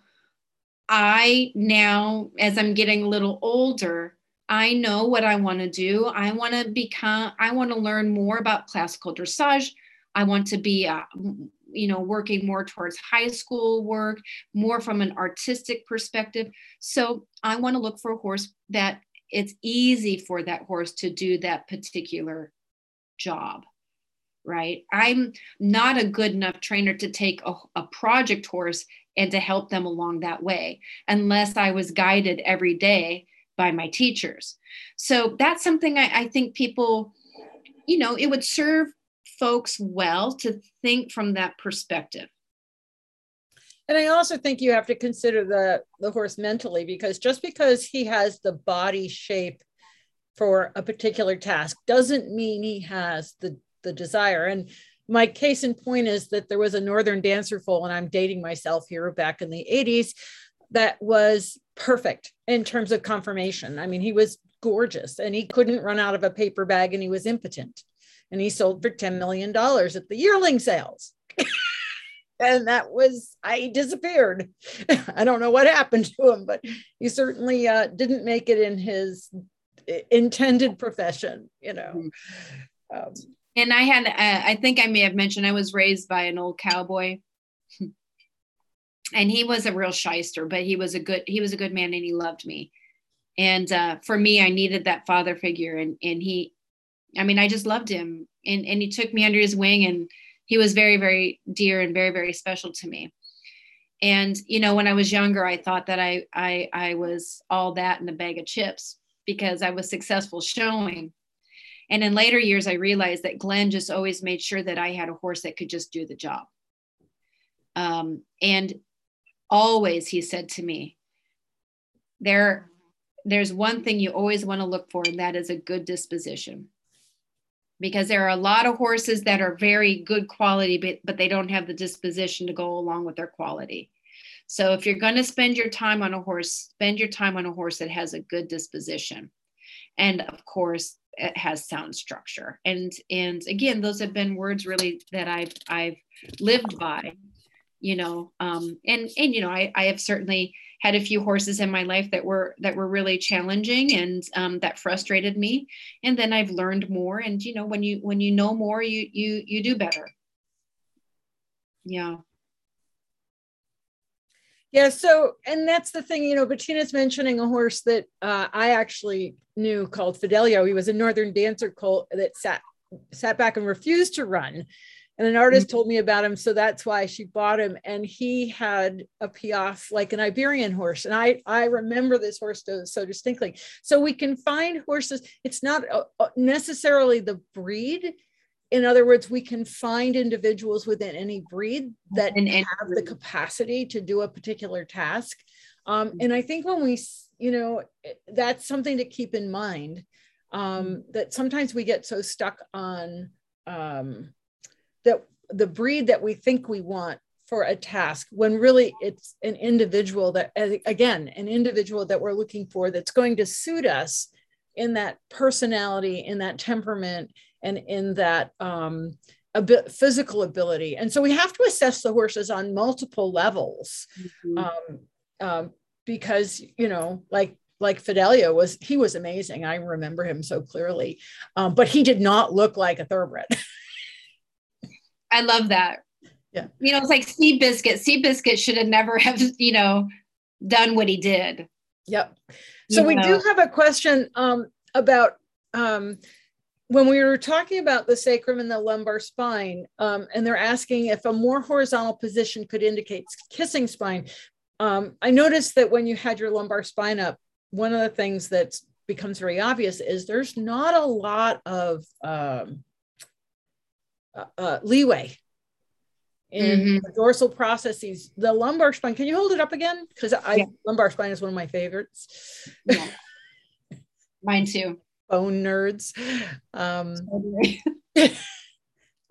I now, as I'm getting a little older, I know what I want to do. I want to become, I want to learn more about classical dressage. I want to be, uh, you know, working more towards high school work, more from an artistic perspective. So I want to look for a horse that it's easy for that horse to do that particular job right? I'm not a good enough trainer to take a, a, project horse and to help them along that way unless I was guided every day by my teachers. So that's something I, I think people, you know, it would serve folks well to think from that perspective. And I also think you have to consider the the horse mentally because just because he has the body shape for a particular task doesn't mean he has the the desire. And my case in point is that there was a northern dancer foal, and I'm dating myself here back in the 80s, that was perfect in terms of conformation. I mean, he was gorgeous and he couldn't run out of a paper bag and he was impotent. And he sold for $10 million at the yearling sales. and that was i disappeared i don't know what happened to him but he certainly uh, didn't make it in his intended profession you know mm-hmm. um, and i had uh, i think i may have mentioned i was raised by an old cowboy and he was a real shyster but he was a good he was a good man and he loved me and uh, for me i needed that father figure and and he i mean i just loved him. And and he took me under his wing and he was very very dear and very very special to me. And you know when i was younger i thought that i i i was all that in a bag of chips because i was successful showing. And in later years i realized that glenn just always made sure that i had a horse that could just do the job. Um, and always he said to me there there's one thing you always want to look for and that is a good disposition because there are a lot of horses that are very good quality, but, but they don't have the disposition to go along with their quality. So if you're going to spend your time on a horse, spend your time on a horse that has a good disposition. And of course, it has sound structure. And and again, those have been words really that I've I've lived by, you know. Um, and and you know, I, I have certainly had a few horses in my life that were that were really challenging and um, that frustrated me. And then i've learned more. And you know when you when you know more you you you do better. Yeah. Yeah so and that's the thing you know bettina's mentioning a horse that uh, i actually knew called fidelio. He was a northern dancer colt that sat sat back and refused to run and an artist mm-hmm. told me about him so that's why she bought him. And he had a piaffe like an iberian horse. And i i remember this horse so distinctly. So we can find horses. It's not uh, uh, necessarily the breed. In other words we can find individuals within any breed that and, have the capacity to do a particular task. Um, and i think when we you know that's something to keep in mind um, mm-hmm. that sometimes we get so stuck on um, that the breed that we think we want for a task when really it's an individual that again an individual that we're looking for that's going to suit us in that personality in that temperament and in that um, physical ability. And so we have to assess the horses on multiple levels mm-hmm. um, um, because you know like like Fidelio was he was amazing. I remember him so clearly. Um, but he did not look like a thoroughbred I love that. Yeah. You know, it's like Seabiscuit. Sea Biscuit should have never have, you know, done what he did. Yep. So you we know? do have a question um, about um, when we were talking about the sacrum and the lumbar spine, um, and they're asking if a more horizontal position could indicate kissing spine. Um, I noticed that when you had your lumbar spine up, one of the things that becomes very obvious is there's not a lot of um, uh, uh, leeway in mm-hmm. the dorsal processes. The lumbar spine, can you hold it up again? Because I yeah. lumbar spine is one of my favorites. Yeah. Mine too. Bone nerds. Um,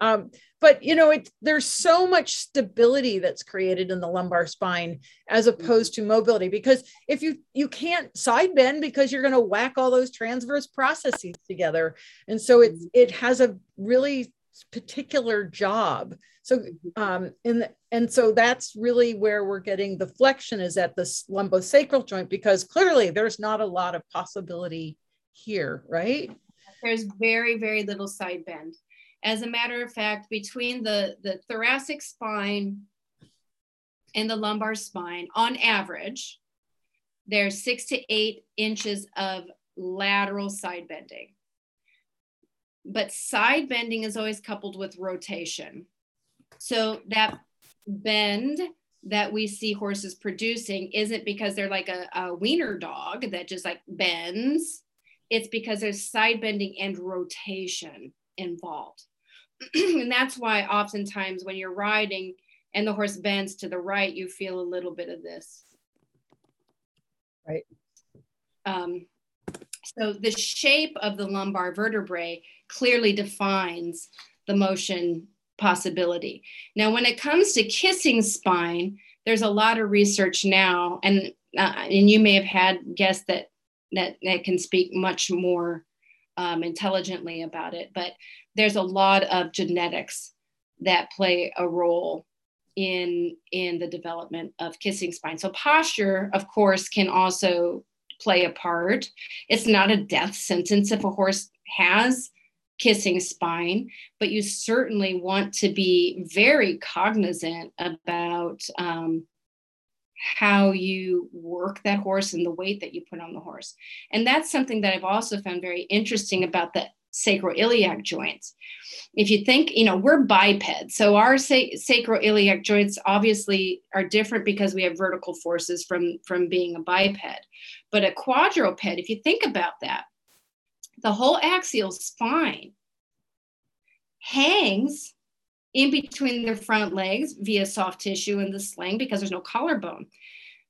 um, but you know, it there's so much stability that's created in the lumbar spine as opposed to mobility. Because if you you can't side bend because you're going to whack all those transverse processes together, and so it mm-hmm. it has a really particular job. So, mm-hmm. um, and and so that's really where we're getting the flexion is at the lumbosacral joint because clearly there's not a lot of possibility here, right? There's very very little side bend. As a matter of fact, between the the thoracic spine and the lumbar spine, on average, there's six to eight inches of lateral side bending but side bending is always coupled with rotation. So that bend that we see horses producing isn't because they're like a, a wiener dog that just like bends. It's because there's side bending and rotation involved. and that's why oftentimes when you're riding and the horse bends to the right, you feel a little bit of this. Right. Um, so the shape of the lumbar vertebrae clearly defines the motion possibility. Now, when it comes to kissing spine, there's a lot of research now, and uh, and you may have had guests that that that can speak much more um, intelligently about it. But there's a lot of genetics that play a role in in the development of kissing spine. So posture, of course, can also play a part. It's not a death sentence if a horse has kissing spine, but you certainly want to be very cognizant about um, how you work that horse and the weight that you put on the horse. And that's something that I've also found very interesting about the sacroiliac joints. If you think, you know, we're bipeds, So our sa- sacroiliac joints obviously are different because we have vertical forces from, from being a biped. But a quadruped, if you think about that, the whole axial spine hangs in between the front legs via soft tissue and the sling because there's no collarbone.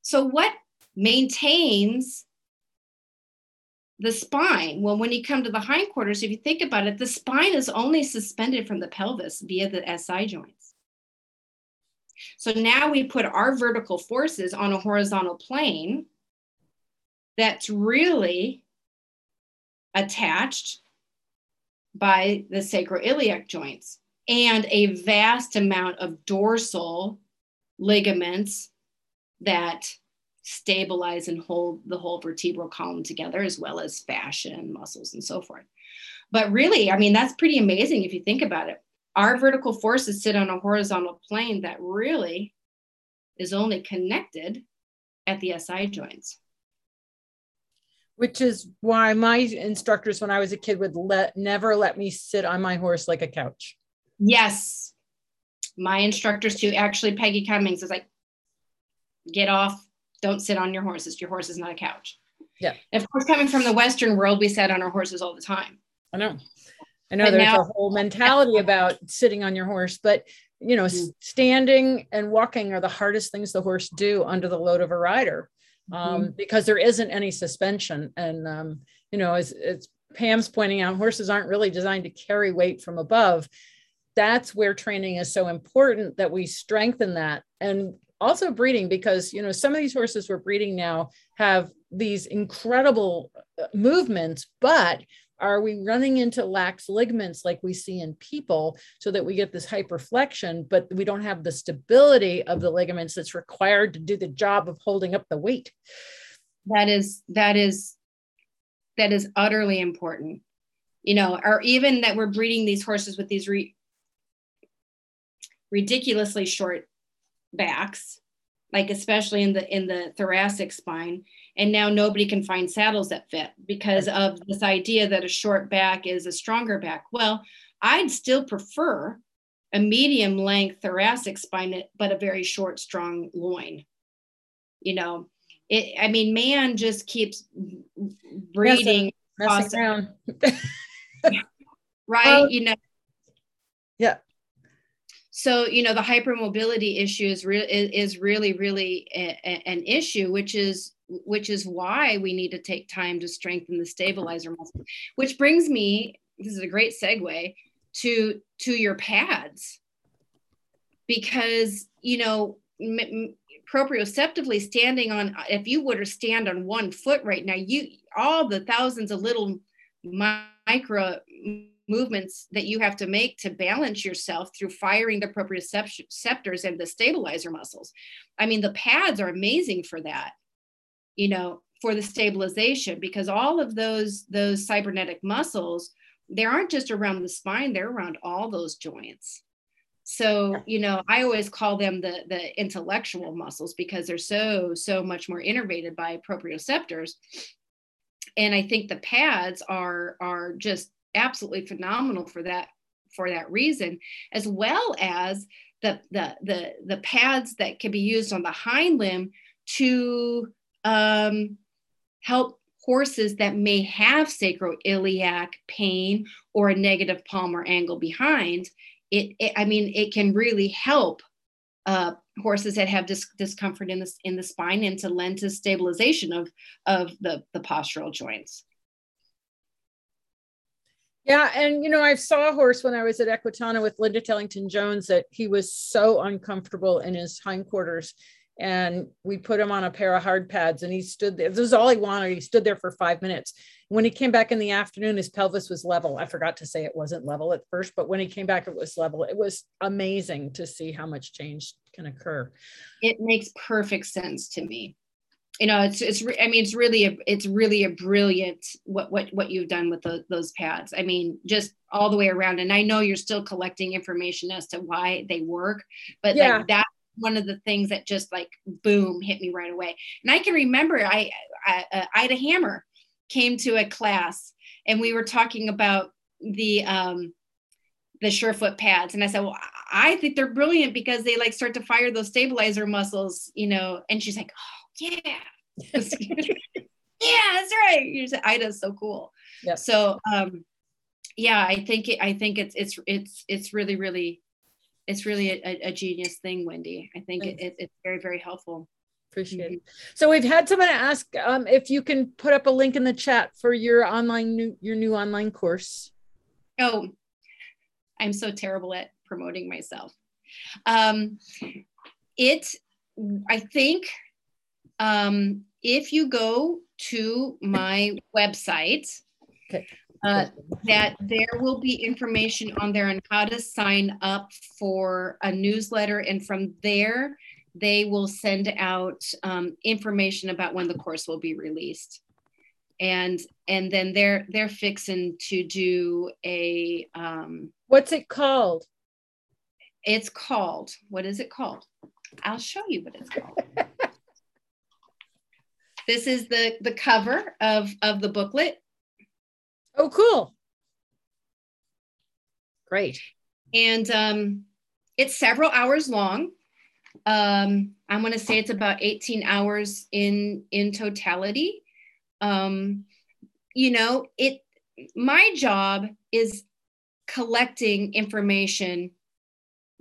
So, what maintains the spine? Well, when you come to the hindquarters, if you think about it, the spine is only suspended from the pelvis via the SI joints. So now we put our vertical forces on a horizontal plane that's really attached by the sacroiliac joints and a vast amount of dorsal ligaments that stabilize and hold the whole vertebral column together, as well as fascia and muscles and so forth. But really, I mean, that's pretty amazing if you think about it. Our vertical forces sit on a horizontal plane that really is only connected at the SI joints. Which is why my instructors, when I was a kid, would let never let me sit on my horse like a couch. Yes. My instructors too. Actually, Peggy Cummings is like, get off, don't sit on your horses. Your horse is not a couch. Yeah. Of course, coming from the Western world, we sat on our horses all the time. I know. I know but there's now, a whole mentality about sitting on your horse, but you know, mm-hmm. standing and walking are the hardest things the horse do under the load of a rider um, mm-hmm. because there isn't any suspension. And, um, you know, as, as Pam's pointing out, horses aren't really designed to carry weight from above that's where training is so important that we strengthen that and also breeding because you know some of these horses we're breeding now have these incredible uh, movements but are we running into lax ligaments like we see in people so that we get this hyperflexion but we don't have the stability of the ligaments that's required to do the job of holding up the weight? That is that is that is utterly important. You know or even that we're breeding these horses with these re- ridiculously short backs like especially in the in the thoracic spine. And now nobody can find saddles that fit because of this idea that a short back is a stronger back. Well i'd still prefer a medium length thoracic spine but a very short strong loin. You know it i mean man just keeps breeding messing around. right you know? Yeah so you know the hypermobility issue is, re- is really really a, a, an issue which is which is why we need to take time to strengthen the stabilizer muscle which brings me this is a great segue to to your pads. Because you know m- proprioceptively standing on if you were to stand on one foot right now you all the thousands of little micro movements that you have to make to balance yourself through firing the proprioceptors and the stabilizer muscles. I mean, the pads are amazing for that, you know, for the stabilization because all of those those cybernetic muscles, they aren't just around the spine, they're around all those joints. So, you know, I always call them the the intellectual muscles because they're so so much more innervated by proprioceptors. And I think the pads are are just absolutely phenomenal for that for that reason, as well as the the the, the pads that can be used on the hind limb to um, help horses that may have sacroiliac pain or a negative palmar angle behind. It, it, I mean, it can really help uh, horses that have dis- discomfort in the, in the spine and to lend to stabilization of, of the, the postural joints. Yeah, and you know, I saw a horse when I was at Equitana with Linda Tellington Jones that he was so uncomfortable in his hindquarters. And we put him on a pair of hard pads and he stood there. This is all he wanted. He stood there for five minutes. When he came back in the afternoon, his pelvis was level. I forgot to say it wasn't level at first, but when he came back, it was level. It was amazing to see how much change can occur. It makes perfect sense to me you know it's it's i mean it's really a it's really a brilliant what what what you've done with the, those pads. I mean just all the way around. And i know you're still collecting information as to why they work but yeah. like that one of the things that just like boom hit me right away. And i can remember i, I uh, ida hammer came to a class and we were talking about the um the surefoot pads. And i said well i think they're brilliant because they like start to fire those stabilizer muscles you know. And she's like oh yeah. yeah, that's right. You said Ida's so cool. Yeah. So um yeah, I think it, I think it's it's it's it's really really it's really a, a genius thing, Wendy. I think it, it, it's very very helpful. Appreciate mm-hmm. it. So we've had someone ask um, if you can put up a link in the chat for your online new your new online course. Oh, I'm so terrible at promoting myself. Um, it, I think um, if you go to my website, okay. uh, that there will be information on there on how to sign up for a newsletter. And from there, they will send out um, information about when the course will be released. And and then they're they're fixing to do a um, what's it called? It's called what is it called? I'll show you what it's called. This is the, the cover of, of the booklet. Oh, cool. Great. And um, it's several hours long. Um, I'm going to say it's about 18 hours in, in totality. Um, you know, it, my job is collecting information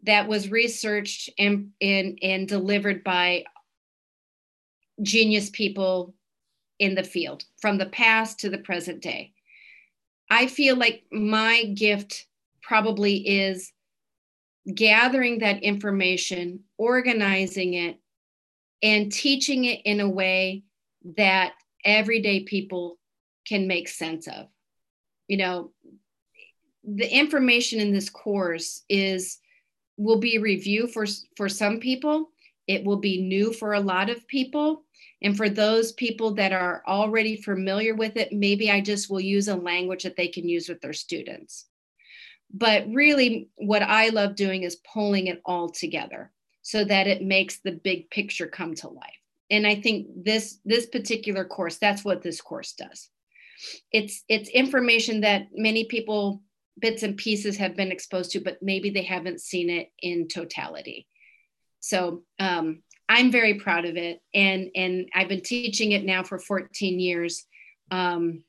that was researched and, and, and delivered by genius people in the field from the past to the present day. I feel like my gift probably is gathering that information, organizing it, and teaching it in a way that everyday people can make sense of. You know, the information in this course is will be review for for some people it will be new for a lot of people. And for those people that are already familiar with it, maybe I just will use a language that they can use with their students. But really, what I love doing is pulling it all together so that it makes the big picture come to life. And I think this this particular course, that's what this course does. It's it's information that many people bits and pieces have been exposed to, but maybe they haven't seen it in totality. So um, I'm very proud of it, and and I've been teaching it now for 14 years, um,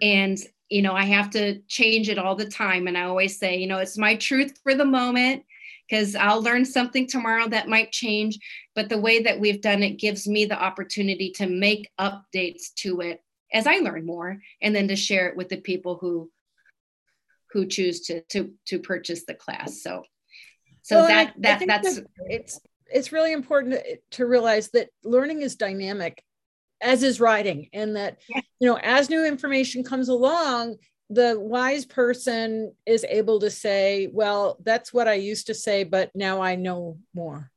and you know I have to change it all the time. And I always say, you know, it's my truth for the moment because I'll learn something tomorrow that might change. But the way that we've done it gives me the opportunity to make updates to it as I learn more, and then to share it with the people who who choose to to to purchase the class. So so well, that I, that I that's that it's it's really important to realize that learning is dynamic as is writing and that yeah. you know as new information comes along the wise person is able to say well that's what i used to say but now i know more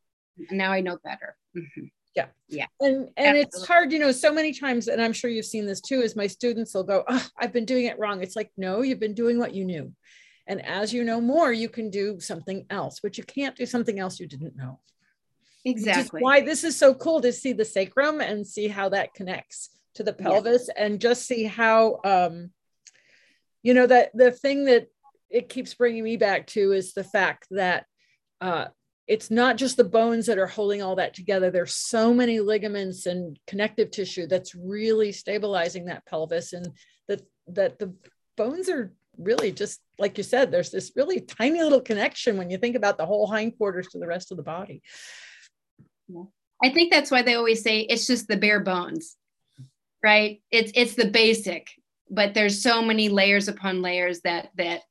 now i know better mm-hmm. yeah yeah and and Absolutely. it's hard you know so many times and i'm sure you've seen this too is my students will go oh, i've been doing it wrong it's like no you've been doing what you knew and as you know more, you can do something else, but you can't do something else you didn't know. Exactly. why this is so cool to see the sacrum and see how that connects to the pelvis yeah. and just see how, um, you know, that the thing that it keeps bringing me back to is the fact that uh, it's not just the bones that are holding all that together. There's so many ligaments and connective tissue that's really stabilizing that pelvis and that that the bones are really just like you said, there's this really tiny little connection when you think about the whole hindquarters to the rest of the body. I think that's why they always say it's just the bare bones, right? It's it's the basic, but there's so many layers upon layers that that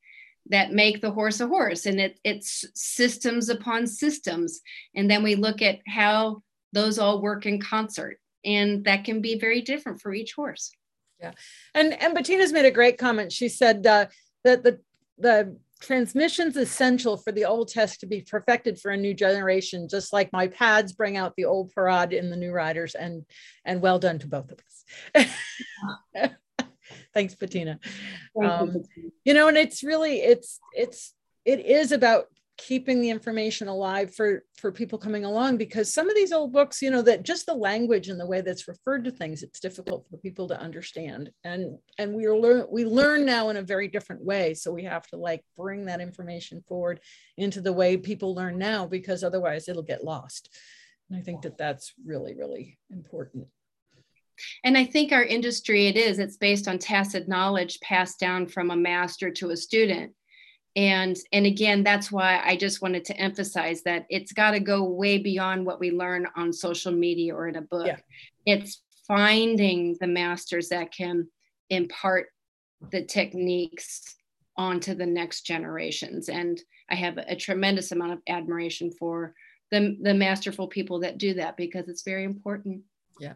that make the horse a horse, and it it's systems upon systems, and then we look at how those all work in concert, and that can be very different for each horse. Yeah, and and Bettina's made a great comment. She said uh, that the the transmission's essential for the old test to be perfected for a new generation, just like my pads bring out the old parade in the new riders. And and well done to both of us. Thanks, Bettina. Thank um, you, you know, and it's really it's it's it is about keeping the information alive for for people coming along because some of these old books you know that just the language and the way that's referred to things it's difficult for people to understand. And and we learn we learn now in a very different way. So we have to like bring that information forward into the way people learn now because otherwise it'll get lost. And i think that that's really really important. And I think our industry, it is, it's based on tacit knowledge passed down from a master to a student and and again that's why i just wanted to emphasize that it's got to go way beyond what we learn on social media or in a book yeah. it's finding the masters that can impart the techniques onto the next generations and i have a tremendous amount of admiration for the the masterful people that do that because it's very important yeah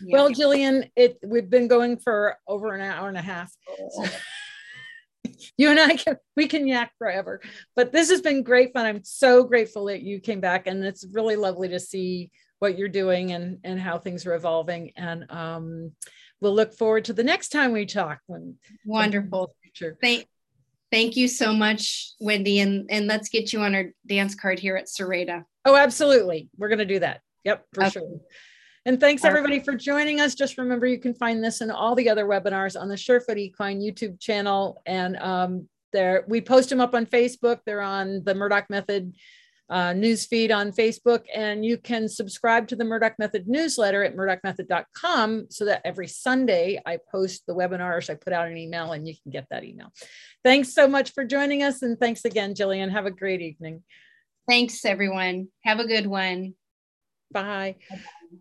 yeah. Well, Jillian, it we've been going for over an hour and a half. Oh. you and I can we can yak forever. But this has been great fun. I'm so grateful that you came back, and it's really lovely to see what you're doing and and how things are evolving. And um, we'll look forward to the next time we talk. When wonderful. future. Thank thank you so much, Wendy, and and let's get you on our dance card here at Sereda. Oh, absolutely. We're gonna do that. Yep, for okay. sure. And thanks everybody for joining us. Just remember you can find this and all the other webinars on the Surefoot Equine YouTube channel. And um, there we post them up on Facebook. They're on the Murdoch Method uh, news feed on Facebook. And you can subscribe to the Murdoch Method newsletter at murdochmethod.com so that every Sunday I post the webinars. I put out an email and you can get that email. Thanks so much for joining us. And thanks again, Jillian. Have a great evening. Thanks, everyone. Have a good one. Bye. Bye.